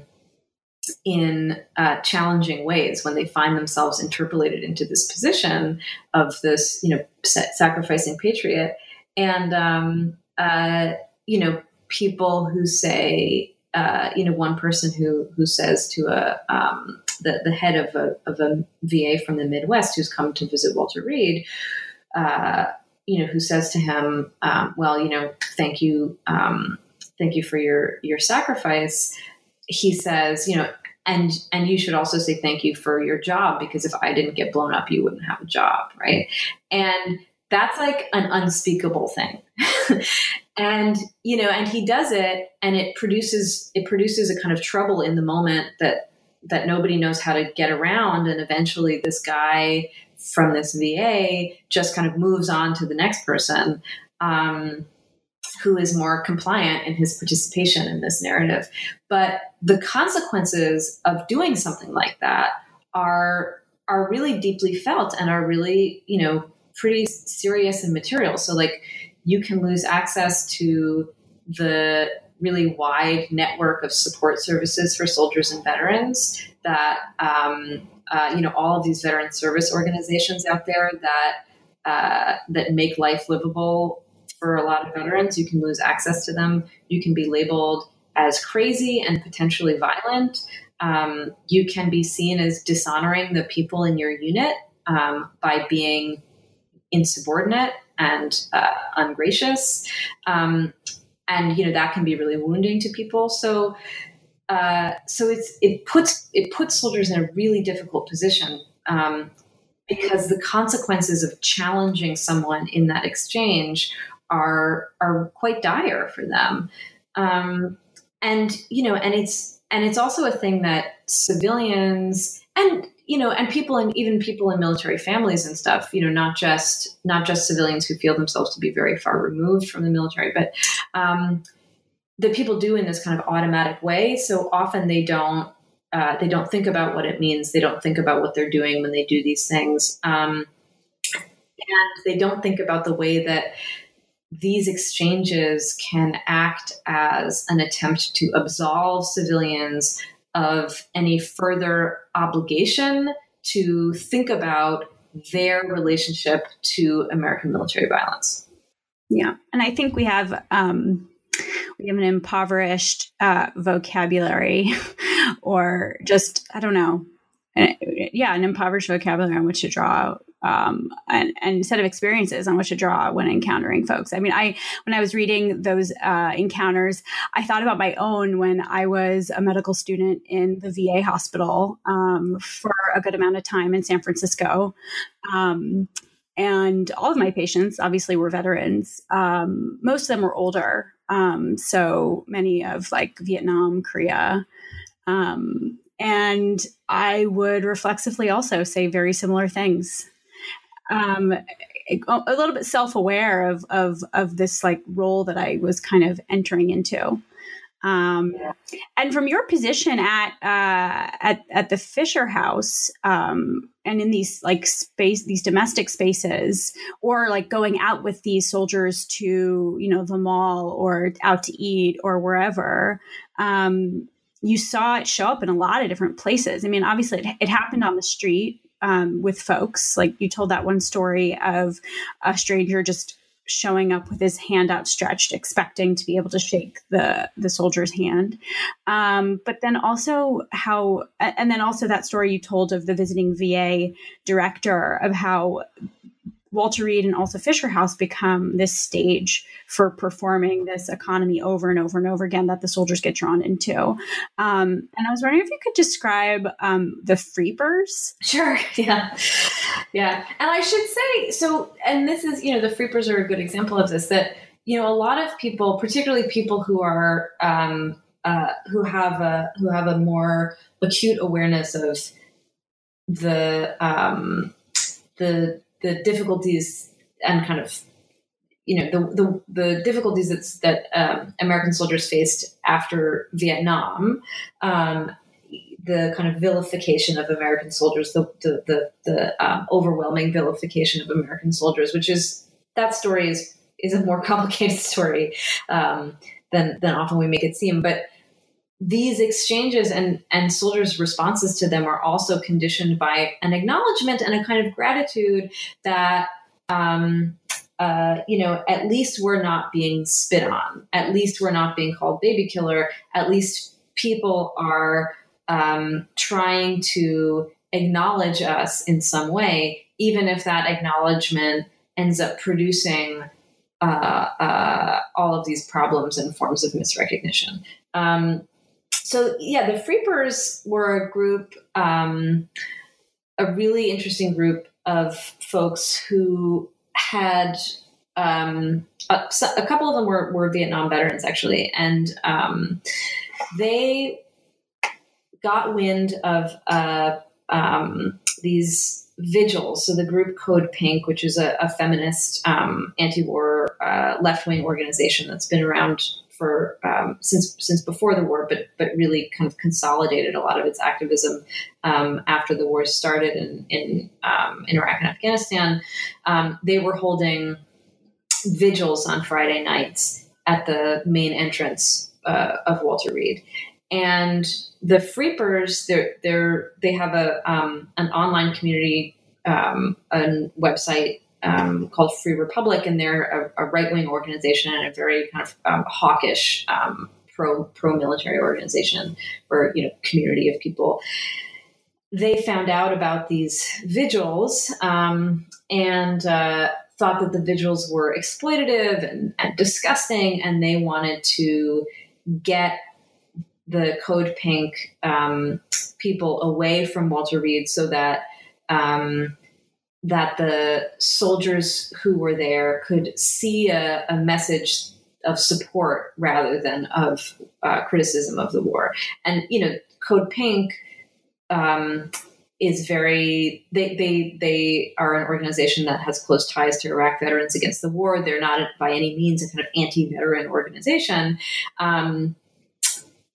in uh, challenging ways when they find themselves interpolated into this position of this, you know, sacrificing patriot, and um, uh, you know, people who say, uh, you know, one person who who says to a um, the the head of a of a VA from the Midwest who's come to visit Walter Reed, uh, you know, who says to him, um, "Well, you know, thank you, um, thank you for your your sacrifice." He says, you know, and and you should also say thank you for your job because if I didn't get blown up, you wouldn't have a job, right? And that's like an unspeakable thing. and you know and he does it and it produces it produces a kind of trouble in the moment that that nobody knows how to get around and eventually this guy from this va just kind of moves on to the next person um, who is more compliant in his participation in this narrative. But the consequences of doing something like that are are really deeply felt and are really you know pretty serious and material. So like you can lose access to the really wide network of support services for soldiers and veterans that um, uh, you know all of these veteran service organizations out there that uh, that make life livable for a lot of veterans. You can lose access to them. You can be labeled as crazy and potentially violent. Um, you can be seen as dishonoring the people in your unit um, by being insubordinate and uh, ungracious. Um, and you know that can be really wounding to people. So, uh, so it's it puts it puts soldiers in a really difficult position um, because the consequences of challenging someone in that exchange are are quite dire for them. Um, and you know, and it's and it's also a thing that civilians and you know and people and even people in military families and stuff you know not just not just civilians who feel themselves to be very far removed from the military but um, that people do in this kind of automatic way. So often they don't uh, they don't think about what it means. They don't think about what they're doing when they do these things. Um, and they don't think about the way that these exchanges can act as an attempt to absolve civilians of any further obligation to think about their relationship to American military violence. Yeah, and I think we have um, we have an impoverished uh, vocabulary, or just I don't know. yeah, an impoverished vocabulary on which to draw um, and, and set of experiences on which to draw when encountering folks. I mean, I when I was reading those uh, encounters, I thought about my own when I was a medical student in the VA hospital um, for a good amount of time in San Francisco. Um, and all of my patients obviously were veterans. Um, most of them were older, um, so many of like Vietnam, Korea. Um, and I would reflexively also say very similar things um, a little bit self-aware of of of this like role that I was kind of entering into. Um, and from your position at uh, at at the Fisher House, um, and in these like space, these domestic spaces, or like going out with these soldiers to you know the mall or out to eat or wherever, um, you saw it show up in a lot of different places. I mean, obviously, it, it happened on the street um, with folks. Like you told that one story of a stranger just showing up with his hand outstretched, expecting to be able to shake the the soldier's hand. Um, but then also how, and then also that story you told of the visiting VA director of how Walter Reed and also Fisher House become this stage for performing this economy over and over and over again that the soldiers get drawn into. Um, and I was wondering if you could describe um, the Freepers. Sure. Yeah. Yeah. And I should say, so, and this is, you know, the Freepers are a good example of this that, you know, a lot of people, particularly people who are, um, uh, who have a who have a more acute awareness of the um, the the difficulties and kind of you know the the, the difficulties that that um, American soldiers faced after Vietnam, um, the kind of vilification of American soldiers, the the the, the um, overwhelming vilification of American soldiers, which is that story is is a more complicated story um, than than often we make it seem, but these exchanges and, and soldiers' responses to them are also conditioned by an acknowledgement and a kind of gratitude that, um, uh, you know, at least we're not being spit on. At least we're not being called baby killer. At least people are um, trying to acknowledge us in some way, even if that acknowledgement ends up producing uh, uh, all of these problems and forms of misrecognition. Um, so yeah, the Freepers were a group, um, a really interesting group of folks who had um, a, a, couple of them were, were Vietnam veterans actually, and um, they got wind of uh, um, these vigils. So the group Code Pink, which is a, a feminist um, anti-war uh, left-wing organization that's been around for um, since since before the war, but but really kind of consolidated a lot of its activism um, after the war started in in, um, in Iraq and Afghanistan. Um, they were holding vigils on Friday nights at the main entrance uh, of Walter Reed, and the Freepers they're they're they have a um, an online community um, a website um, called Free Republic, and they're a, a right wing organization and a very kind of um, hawkish um, pro pro military organization or you know community of people. They found out about these vigils um, and uh, thought that the vigils were exploitative and, and disgusting, and they wanted to get the Code Pink um, people away from Walter Reed so that um, that the soldiers who were there could see a, a message of support rather than of uh, criticism of the war. And you know, Code Pink um, is very they they they are an organization that has close ties to Iraq veterans against the war. They're not by any means a kind of anti-veteran organization. Um,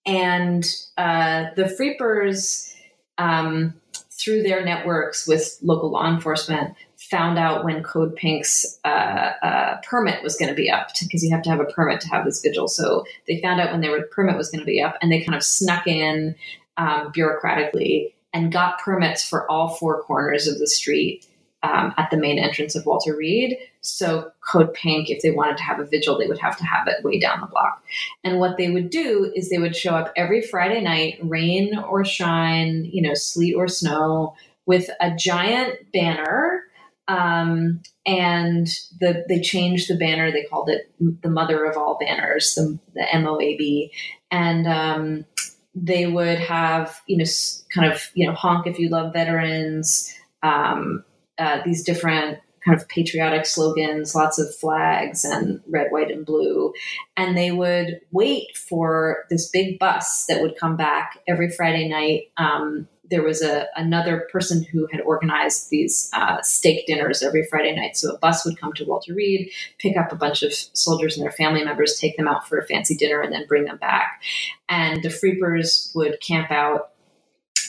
and uh, the Freepers. Um, through their networks with local law enforcement, found out when Code Pink's uh, uh, permit was going to be up because you have to have a permit to have this vigil. So they found out when their permit was going to be up, and they kind of snuck in um, bureaucratically and got permits for all four corners of the street um, at the main entrance of Walter Reed. So Code Pink, if they wanted to have a vigil, they would have to have it way down the block. And what they would do is they would show up every Friday night, rain or shine, you know, sleet or snow, with a giant banner. Um, and the, they changed the banner. They called it the mother of all banners, the, the MOAB. And um, they would have, you know, kind of, you know, honk if you love veterans, um, uh, these different kind of patriotic slogans, lots of flags and red, white, and blue. And they would wait for this big bus that would come back every Friday night. Um, there was a another person who had organized these uh, steak dinners every Friday night. So a bus would come to Walter Reed, pick up a bunch of soldiers and their family members, take them out for a fancy dinner, and then bring them back. And the Freepers would camp out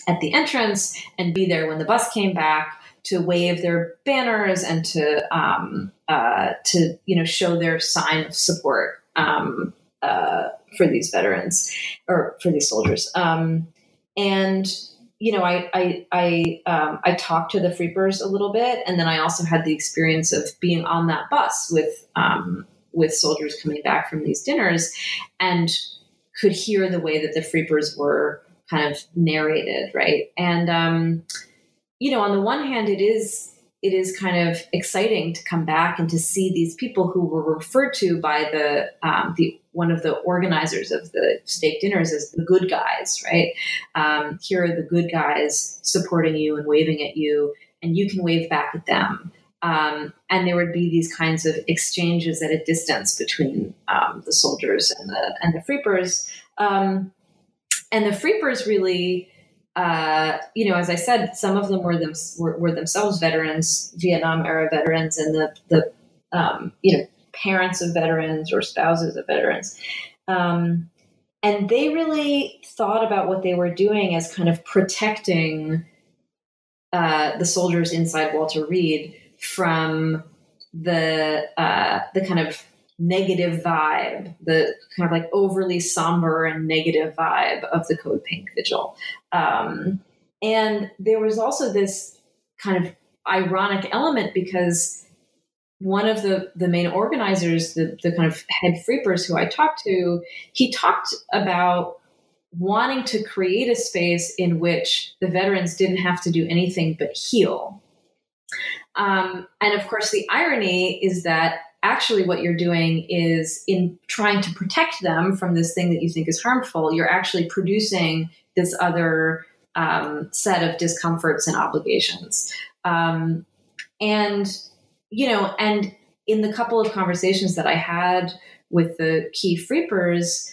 at the entrance and be there when the bus came back to wave their banners and to um, uh, to you know show their sign of support um, uh, for these veterans or for these soldiers. Um, and you know, I I I, um, I talked to the Freepers a little bit, and then I also had the experience of being on that bus with um, with soldiers coming back from these dinners, and could hear the way that the Freepers were kind of narrated, right? And um, you know, on the one hand, it is it is kind of exciting to come back and to see these people who were referred to by the um, the one of the organizers of the steak dinners as the good guys, right? Um, here are the good guys supporting you and waving at you, and you can wave back at them. Um, and there would be these kinds of exchanges at a distance between um, the soldiers and the and the freepers. Um, and the freepers really uh, you know, as I said, some of them were them were, were, themselves veterans, Vietnam era veterans, and the the um, you know parents of veterans or spouses of veterans, um, and they really thought about what they were doing as kind of protecting uh, the soldiers inside Walter Reed from the uh, the kind of negative vibe, the kind of like overly somber and negative vibe of the Code Pink Vigil. Um, and there was also this kind of ironic element because one of the, the main organizers, the, the kind of head freepers who I talked to, he talked about wanting to create a space in which the veterans didn't have to do anything but heal. Um, and of course, the irony is that actually what you're doing is in trying to protect them from this thing that you think is harmful, you're actually producing this other um, set of discomforts and obligations. Um, and, you know, and in the couple of conversations that I had with the key freepers,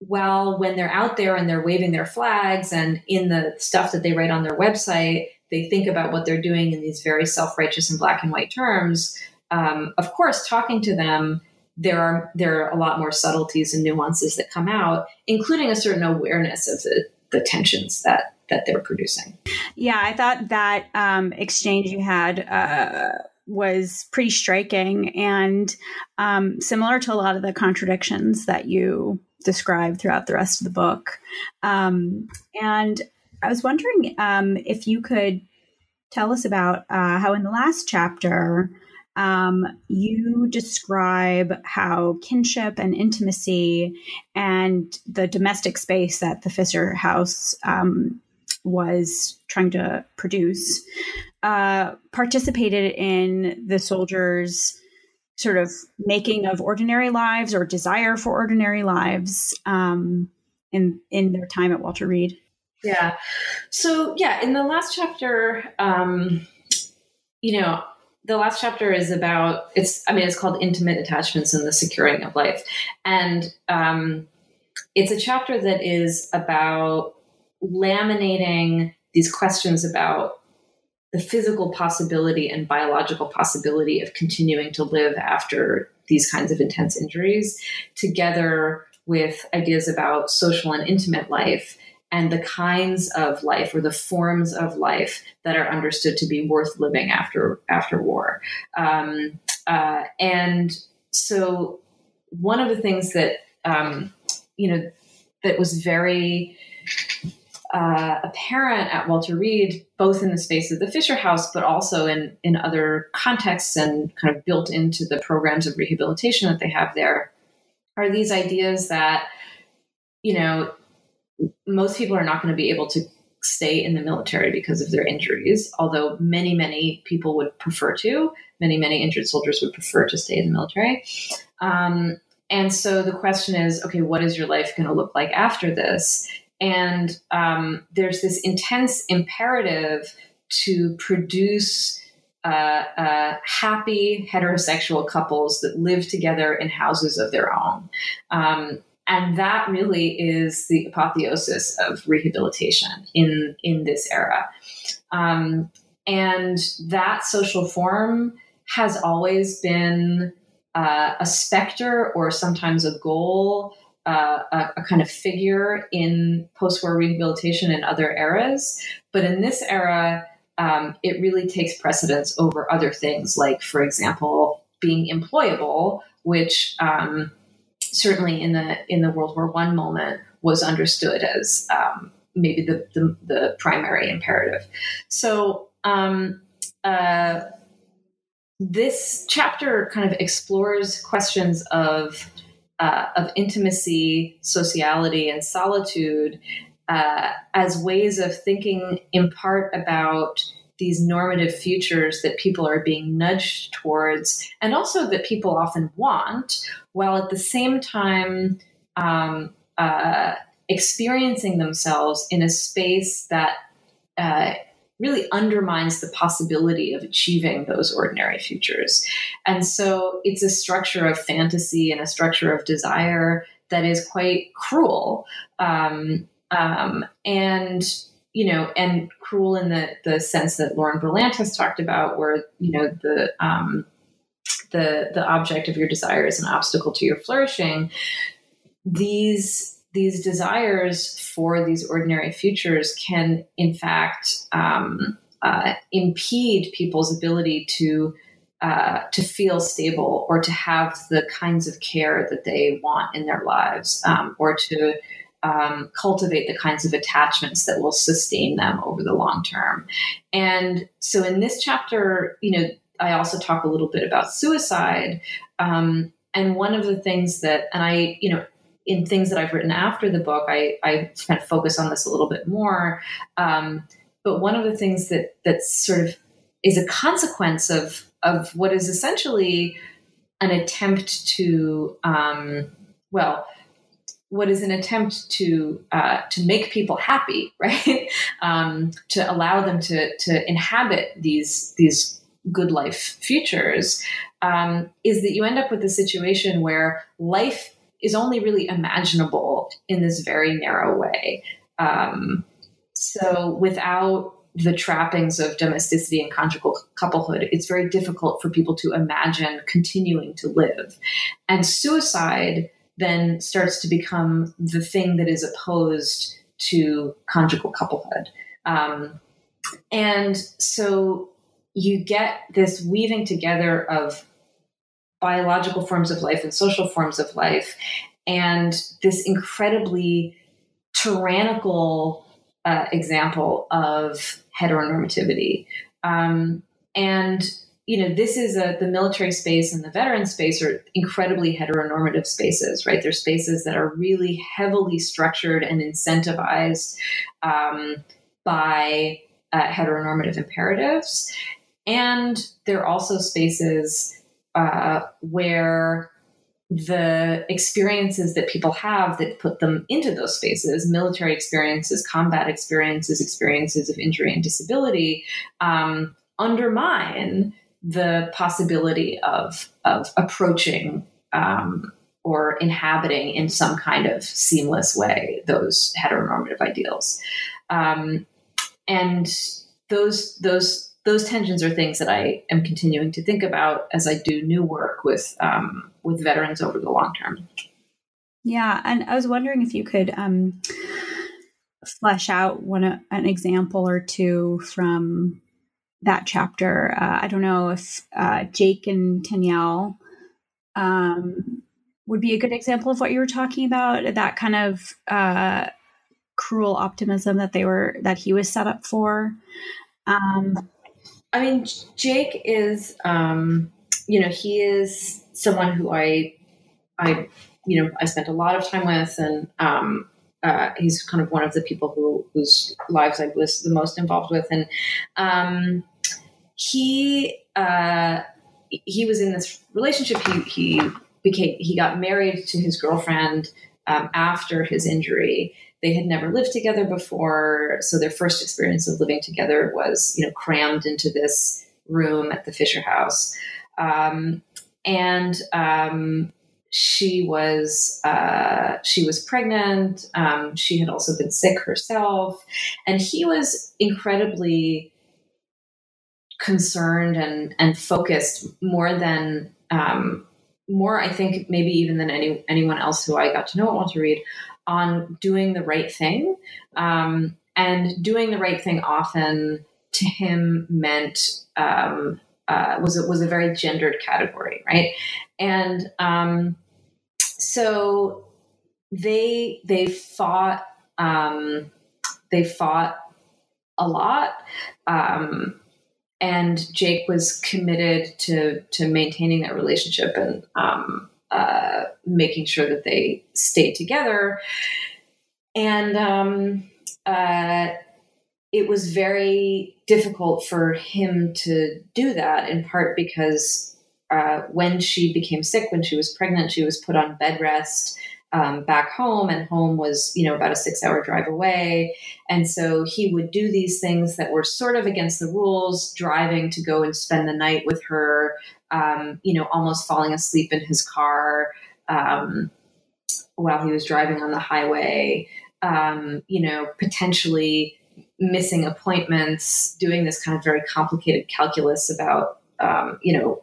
well, when they're out there and they're waving their flags and in the stuff that they write on their website, they think about what they're doing in these very self righteous and black and white terms um, of course, talking to them, there are there are a lot more subtleties and nuances that come out, including a certain awareness of the, the tensions that that they're producing. Yeah, I thought that um, exchange you had uh, was pretty striking and um, similar to a lot of the contradictions that you describe throughout the rest of the book. Um, and I was wondering um, if you could tell us about uh, how in the last chapter um, you describe how kinship and intimacy and the domestic space that the Fisher House um, was trying to produce uh, participated in the soldiers' sort of making of ordinary lives or desire for ordinary lives um, in in their time at Walter Reed. Yeah. So yeah, in the last chapter, um, you know, the last chapter is about it's i mean it's called intimate attachments and the securing of life. And um, it's a chapter that is about laminating these questions about the physical possibility and biological possibility of continuing to live after these kinds of intense injuries together with ideas about social and intimate life and the kinds of life or the forms of life that are understood to be worth living after after war. Um, uh, and so, one of the things that um, you know that was very uh, apparent at Walter Reed, both in the space of the Fisher House, but also in, in other contexts and kind of built into the programs of rehabilitation that they have there, are these ideas that, you know, most people are not going to be able to stay in the military because of their injuries, although many, many people would prefer to. Many, many injured soldiers would prefer to stay in the military. Um, and so the question is okay, what is your life going to look like after this? And um, there's this intense imperative to produce uh, uh, happy heterosexual couples that live together in houses of their own. Um, and that really is the apotheosis of rehabilitation in, in this era. Um, and that social form has always been uh, a specter or sometimes a goal uh, a, a, kind of figure in post-war rehabilitation in other eras. But in this era, um, it really takes precedence over other things, like, for example, being employable, which um, certainly in the in the World War One moment was understood as um, maybe the, the, the primary imperative. So. Um, uh, this chapter kind of explores questions of uh, of intimacy, sociality, and solitude uh, as ways of thinking in part about these normative futures that people are being nudged towards, and also that people often want, while at the same time um, uh, experiencing themselves in a space that uh, really undermines the possibility of achieving those ordinary futures. And so it's a structure of fantasy and a structure of desire that is quite cruel. Um, um, and you know, and cruel in the the sense that Lauren Berlant has talked about, where you know the um, the the object of your desire is an obstacle to your flourishing. These these desires for these ordinary futures can, in fact, um, uh, impede people's ability to uh, to feel stable or to have the kinds of care that they want in their lives, um, or to um, cultivate the kinds of attachments that will sustain them over the long term. And so, in this chapter, you know, I also talk a little bit about suicide. Um, and one of the things that, and I, you know, in things that I've written after the book, I, I kind of focus on this a little bit more. Um, but one of the things that that sort of is a consequence of of what is essentially an attempt to, um, well, what is an attempt to uh, to make people happy, right? um, to allow them to to inhabit these these good life futures, um, is that you end up with a situation where life is only really imaginable in this very narrow way. Um, so without the trappings of domesticity and conjugal couplehood, it's very difficult for people to imagine continuing to live. And suicide then starts to become the thing that is opposed to conjugal couplehood. Um, and so you get this weaving together of biological forms of life and social forms of life, and this incredibly tyrannical uh, example of heteronormativity. Um, and you know, this is a the military space and the veteran space are incredibly heteronormative spaces, right? They're spaces that are really heavily structured and incentivized um, by uh, heteronormative imperatives, and they're also spaces uh, where the experiences that people have that put them into those spaces military experiences combat experiences experiences of injury and disability um, undermine the possibility of of approaching um, or inhabiting in some kind of seamless way those heteronormative ideals um, and those those those tensions are things that I am continuing to think about as I do new work with um, with veterans over the long term. Yeah, and I was wondering if you could um, flesh out one an example or two from that chapter. Uh, I don't know if uh, Jake and Danielle um, would be a good example of what you were talking about. That kind of uh, cruel optimism that they were that he was set up for. Um, I mean, Jake is, um, you know, he is someone who I, I, you know, I spent a lot of time with, and um, uh, he's kind of one of the people who whose lives I was the most involved with, and um, he uh, he was in this relationship. He he became he got married to his girlfriend um, after his injury. They had never lived together before, so their first experience of living together was, you know, crammed into this room at the Fisher House, um, and um, she was uh, she was pregnant. Um, she had also been sick herself, and he was incredibly concerned and and focused more than um, more. I think maybe even than any anyone else who I got to know at Walter Reed on doing the right thing. Um, and doing the right thing often to him meant um, uh, was a, was a very gendered category, right? And um, so they they fought um, they fought a lot. Um, and Jake was committed to to maintaining that relationship and um, uh, making sure that they stayed together. And um, uh, it was very difficult for him to do that, in part because uh, when she became sick, when she was pregnant, she was put on bed rest um, back home, and home was, you know, about a six hour drive away. And so he would do these things that were sort of against the rules, driving to go and spend the night with her, um, you know, almost falling asleep in his car um, while he was driving on the highway, um, you know, potentially missing appointments, doing this kind of very complicated calculus about, um, you know,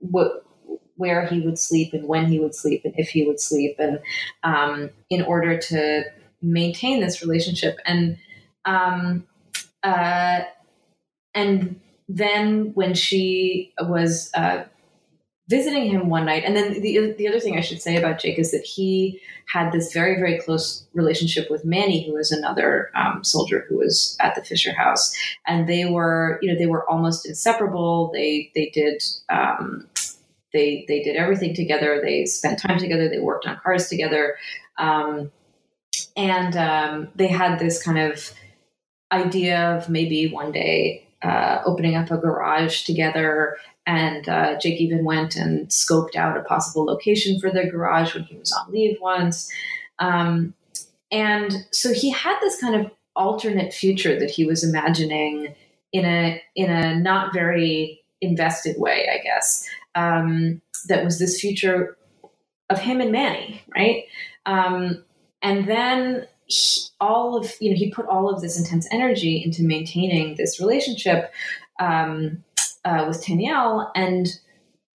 what where he would sleep and when he would sleep and if he would sleep and um, in order to maintain this relationship. And um, uh, and then when she was uh, visiting him one night and then the, the other thing i should say about jake is that he had this very very close relationship with manny who was another um, soldier who was at the fisher house. And they were you know they were almost inseparable. They they did um, they they did everything together. They spent time together. They worked on cars together, um, and um, they had this kind of idea of maybe one day uh, opening up a garage together. And uh, Jake even went and scoped out a possible location for their garage when he was on leave once. Um, and so he had this kind of alternate future that he was imagining in a in a not very invested way, I guess um, that was this future of him and Manny, right? Um, and then he, all of you know he put all of this intense energy into maintaining this relationship um, uh, with Danielle, and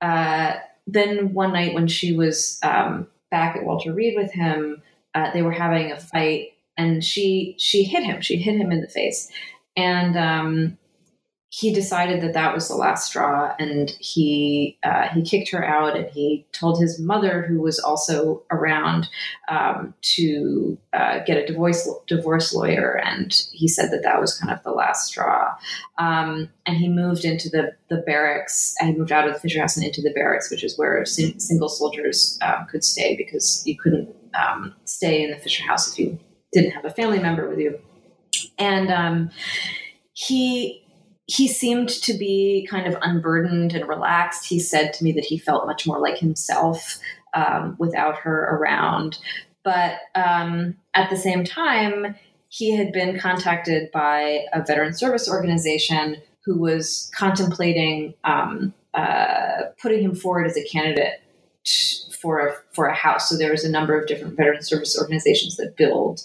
uh, then one night when she was um, back at Walter Reed with him, uh, they were having a fight, and she she hit him. She hit him in the face, and um, he decided that that was the last straw, and he uh, he kicked her out, and he told his mother, who was also around, um, to uh, get a divorce divorce lawyer, and he said that that was kind of the last straw. Um, and he moved into the the barracks. And he moved out of the Fisher House and into the barracks, which is where sing- single soldiers uh, could stay because you couldn't um, stay in the Fisher House if you didn't have a family member with you. And um, he he seemed to be kind of unburdened and relaxed. He said to me that he felt much more like himself um, without her around. But um, at the same time, he had been contacted by a veteran service organization who was contemplating um, uh, putting him forward as a candidate for a, for a house. So there was a number of different veteran service organizations that build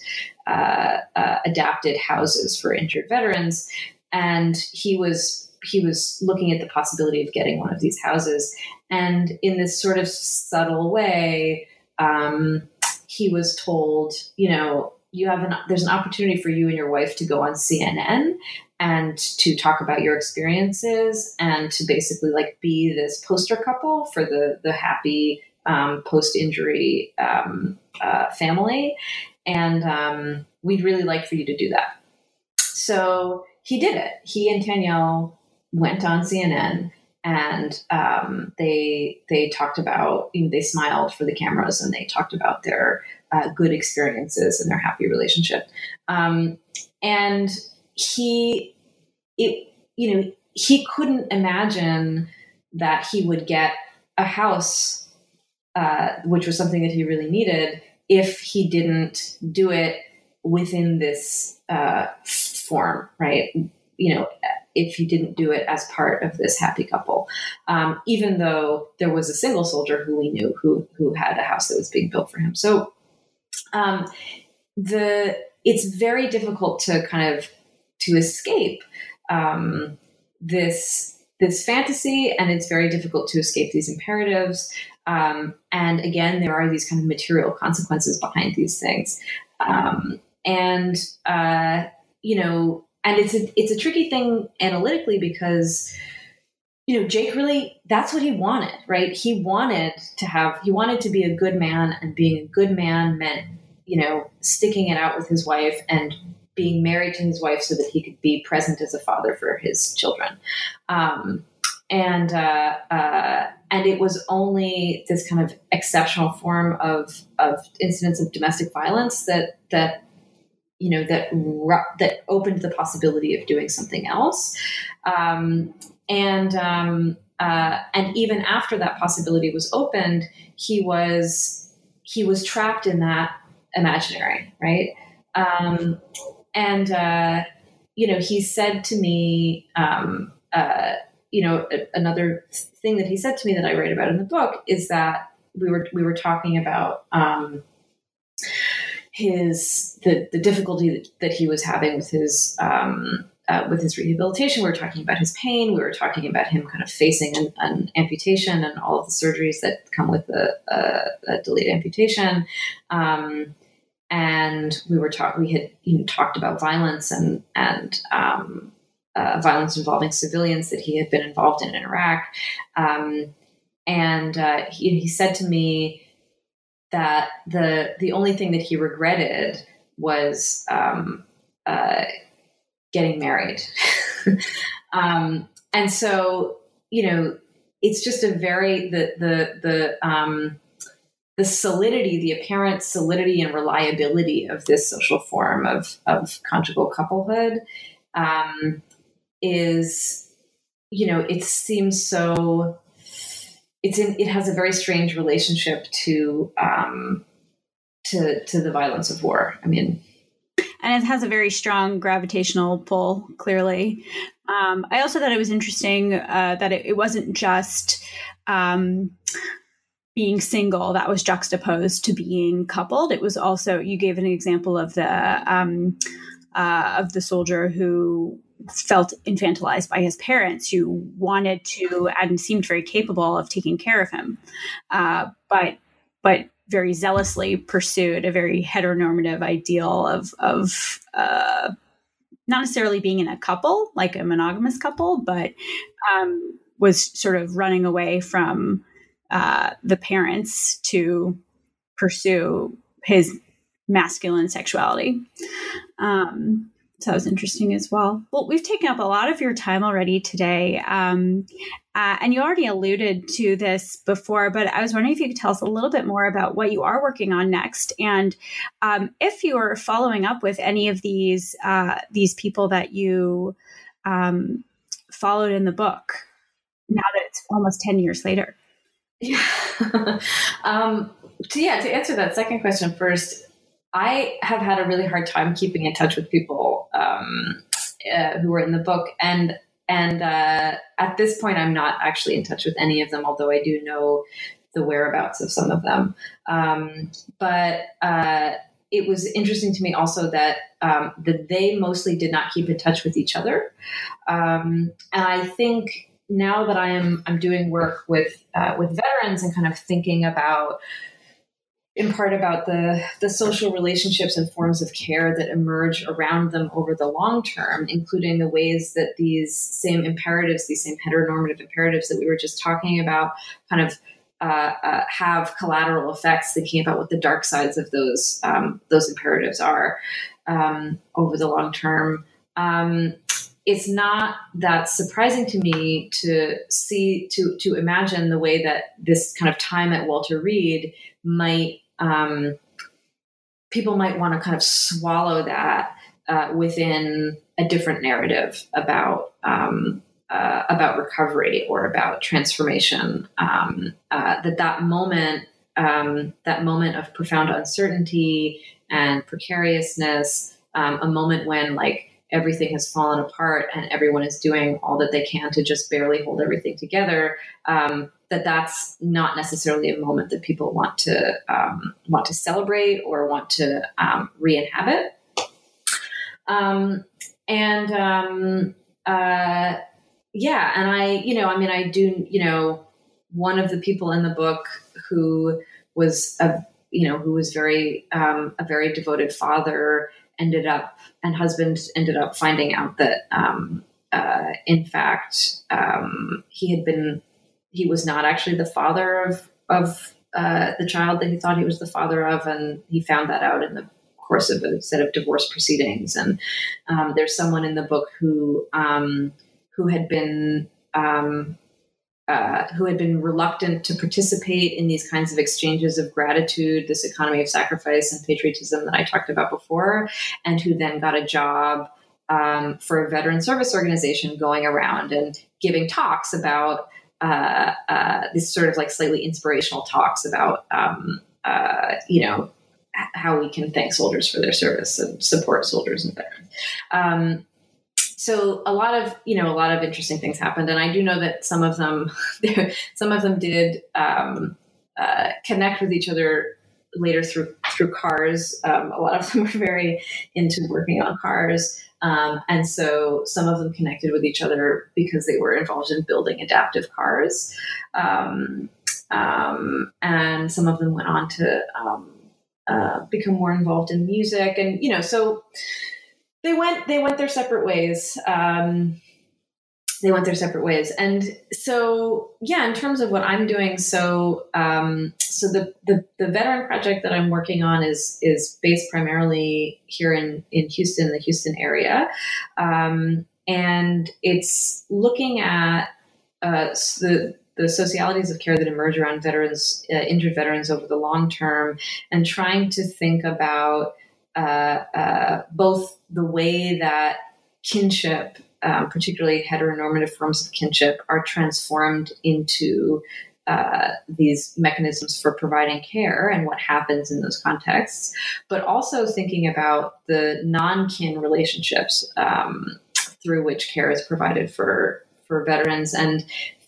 uh, uh, adapted houses for injured veterans and he was he was looking at the possibility of getting one of these houses and in this sort of subtle way um, he was told you know you have an there's an opportunity for you and your wife to go on cnn and to talk about your experiences and to basically like be this poster couple for the the happy um, post injury um, uh, family and um, we'd really like for you to do that. So he did it. He and Danielle went on CNN and um, they they talked about you know, they smiled for the cameras and they talked about their uh, good experiences and their happy relationship um, and he it you know he couldn't imagine that he would get a house uh, which was something that he really needed if he didn't do it within this uh, form right you know if you didn't do it as part of this happy couple. Um, even though there was a single soldier who we knew who who had a house that was being built for him. So um, the it's very difficult to kind of to escape um, this this fantasy, and it's very difficult to escape these imperatives. Um, and again, there are these kind of material consequences behind these things. Um, and uh, you know, and it's a it's a tricky thing analytically because you know Jake really that's what he wanted, right? He wanted to have he wanted to be a good man, and being a good man meant you know sticking it out with his wife and being married to his wife so that he could be present as a father for his children. Um, and uh, uh, and it was only this kind of exceptional form of of incidents of domestic violence that that you know that that opened the possibility of doing something else. Um, and um, uh, and even after that possibility was opened he was he was trapped in that imaginary right? Um, and uh, you know he said to me um, uh, you know another thing that he said to me that i write about in the book is that we were we were talking about um, his the the difficulty that, that he was having with his um, uh, with his rehabilitation. We were talking about his pain. We were talking about him kind of facing an, an amputation and all of the surgeries that come with a, a, a delayed amputation. Um, and we were talking. We had you know, talked about violence and and um, uh, violence involving civilians that he had been involved in in Iraq. Um, and uh, he, he said to me that the the only thing that he regretted was um, uh, getting married. um, and so, you know, it's just a very the the the um, the solidity, the apparent solidity and reliability of this social form of of conjugal couplehood um, is, you know, it seems so it's in it has a very strange relationship to um, to to the violence of war. I mean, and it has a very strong gravitational pull. Clearly, um, I also thought it was interesting uh, that it, it, wasn't just. Um, being single that was juxtaposed to being coupled it was also you gave an example of the um, uh, of the soldier who felt infantilized by his parents who wanted to and seemed very capable of taking care of him. Uh, but but very zealously pursued a very heteronormative ideal of of uh, not necessarily being in a couple like a monogamous couple but um, was sort of running away from uh, the parents to pursue his masculine sexuality. Um, so that was interesting as well. Well, we've taken up a lot of your time already today. Um, uh, and you already alluded to this before, but I was wondering if you could tell us a little bit more about what you are working on next, and um, if you are following up with any of these uh, these people that you um, followed in the book. Now that it's almost ten years later. Yeah. um, yeah. To answer that second question first, I have had a really hard time keeping in touch with people um, uh, who were in the book, and and uh, at this point, I'm not actually in touch with any of them, although I do know the whereabouts of some of them. Um, but uh, it was interesting to me also that um, that they mostly did not keep in touch with each other, um, and I think now that I am I'm doing work with uh, with veterans and kind of thinking about in part about the, the social relationships and forms of care that emerge around them over the long term, including the ways that these same imperatives, these same heteronormative imperatives that we were just talking about, kind of uh, uh, have collateral effects, thinking about what the dark sides of those um, those imperatives are um, over the long term. Um, it's not that surprising to me to see to to imagine the way that this kind of time at Walter Reed might um, people might want to kind of swallow that uh, within a different narrative about um, uh, about recovery or about transformation. Um, uh, that that moment, um, that moment of profound uncertainty and precariousness, um, a moment when like everything has fallen apart and everyone is doing all that they can to just barely hold everything together. That that's not necessarily a moment that people want to um, want to celebrate or want to um, re-inhabit. Um, and um, uh, yeah, and I, you know, I mean, I do, you know, one of the people in the book who was a, you know, who was very um, a very devoted father ended up and husband ended up finding out that um, uh, in fact um, he had been he was not actually the father of of uh, the child that he thought he was the father of, and he found that out in the course of a set of divorce proceedings. And um, there's someone in the book who um, who had been um, uh, who had been reluctant to participate in these kinds of exchanges of gratitude, this economy of sacrifice and patriotism that I talked about before, and who then got a job um, for a veteran service organization going around and giving talks about uh, uh, this sort of like slightly inspirational talks about, um, uh, you know, how we can thank soldiers for their service and support soldiers and veterans. Um, so a lot of you know a lot of interesting things happened, and I do know that some of them some of them did um, uh, connect with each other later through through cars. Um, a lot of them were very into working on cars. Um, and so some of them connected with each other because they were involved in building adaptive cars. Um, um, and some of them went on to um, uh, become more involved in music. And, you know, so they went, they went their separate ways. Um, they went their separate ways. And so, yeah, in terms of what I'm doing, so um, so the, the, the veteran project that I'm working on is is based primarily here in in Houston, the Houston area, um, and it's looking at uh, the the socialities of care that emerge around veterans, uh, injured veterans over the long term, and trying to think about uh, uh both the way that kinship um, particularly heteronormative forms of kinship, are transformed into uh, these mechanisms for providing care and what happens in those contexts, but also thinking about the non kin relationships um, through which care is provided for, for veterans. And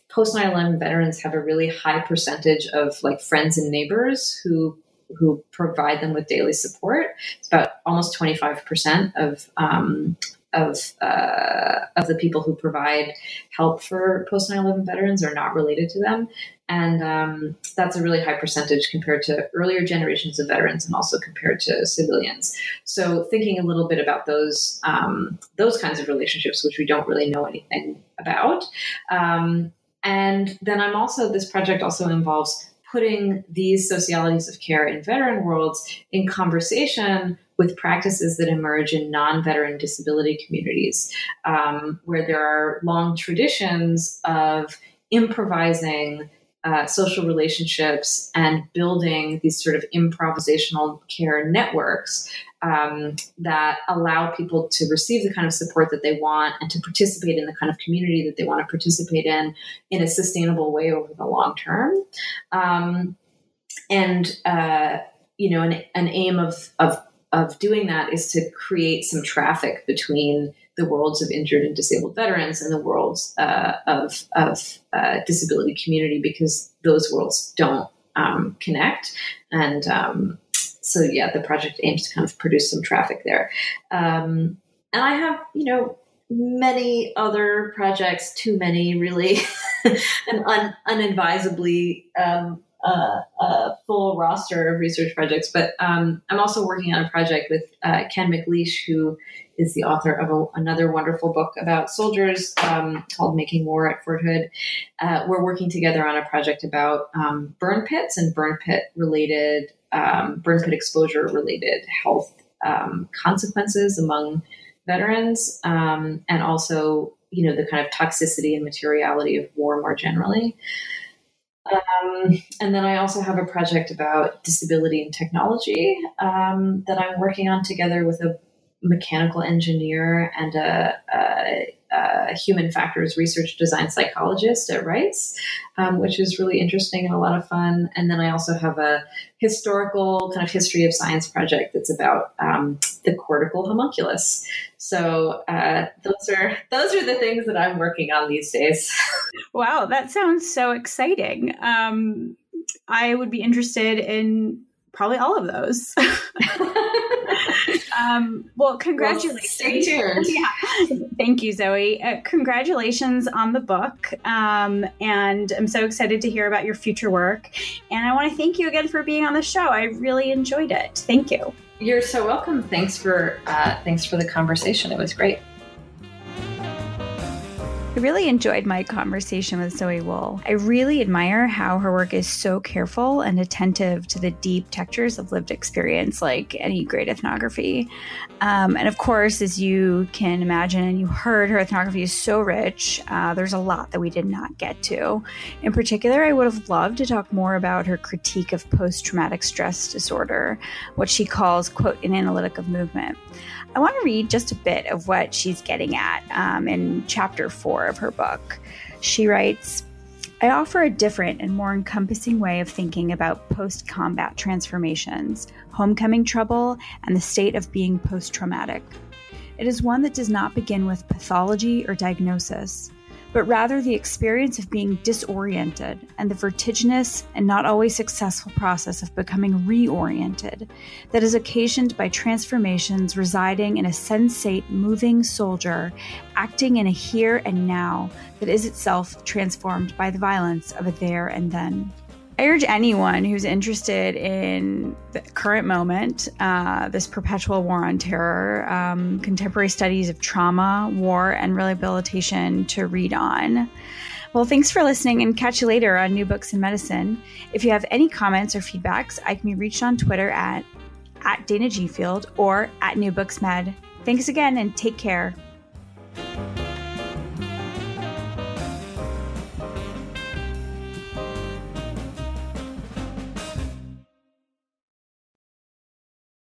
post 9 11 veterans have a really high percentage of like friends and neighbors who who provide them with daily support. It's about almost 25% of um, of uh, of the people who provide help for post 9-11 veterans are not related to them. And um, that's a really high percentage compared to earlier generations of veterans and also compared to civilians. So thinking a little bit about those um, those kinds of relationships which we don't really know anything about um, and then i'm also this project also involves putting these socialities of care in veteran worlds in conversation with practices that emerge in non veteran disability communities, um, where there are long traditions of improvising uh, social relationships and building these sort of improvisational care networks um, that allow people to receive the kind of support that they want and to participate in the kind of community that they want to participate in in a sustainable way over the long term. Um, and uh, you know, an, an aim of, of of doing that is to create some traffic between the worlds of injured and disabled veterans and the worlds uh, of, of uh, disability community because those worlds don't um, connect. And um, so, yeah, the project aims to kind of produce some traffic there. Um, and I have, you know, many other projects, too many really, and un- unadvisably uh, a full roster of research projects. But um, I'm also working on a project with uh, Ken MacLeish, who is the author of a, another wonderful book about soldiers um, called Making War at Fort Hood. Uh, we're working together on a project about um, burn pits and burn pit related, um, burn pit exposure related health um, consequences among veterans, um, and also you know the kind of toxicity and materiality of war more generally. Um, and then I also have a project about disability and technology um, that I'm working on together with a mechanical engineer and a, a, a human factors research design psychologist at Rice, um, which is really interesting and a lot of fun. And then I also have a historical kind of history of science project that's about um, the cortical homunculus. So uh, those are those are the things that I'm working on these days. wow, that sounds so exciting. Um, I would be interested in probably all of those. um, well, congratulations. Well, stay tuned. yeah. Thank you, Zoe. Uh, congratulations on the book. Um, and I'm so excited to hear about your future work. And I want to thank you again for being on the show. I really enjoyed it. Thank you. You're so welcome. Thanks for uh, thanks for the conversation. It was great. I really enjoyed my conversation with Zoe Wool. I really admire how her work is so careful and attentive to the deep textures of lived experience, like any great ethnography. Um, and of course, as you can imagine and you heard, her ethnography is so rich. Uh, there's a lot that we did not get to. In particular, I would have loved to talk more about her critique of post traumatic stress disorder, what she calls, quote, an analytic of movement. I want to read just a bit of what she's getting at um, in chapter four of her book. She writes, I offer a different and more encompassing way of thinking about post combat transformations, homecoming trouble, and the state of being post traumatic. It is one that does not begin with pathology or diagnosis but rather the experience of being disoriented and the vertiginous and not always successful process of becoming reoriented that is occasioned by transformations residing in a sensate, moving soldier acting in a here and now that is itself transformed by the violence of a there and then. I urge anyone who's interested in the current moment, uh, this perpetual war on terror, um, contemporary studies of trauma, war, and rehabilitation to read on. Well, thanks for listening and catch you later on New Books in Medicine. If you have any comments or feedbacks, I can be reached on Twitter at, at Dana G. Field or at New Books Med. Thanks again and take care.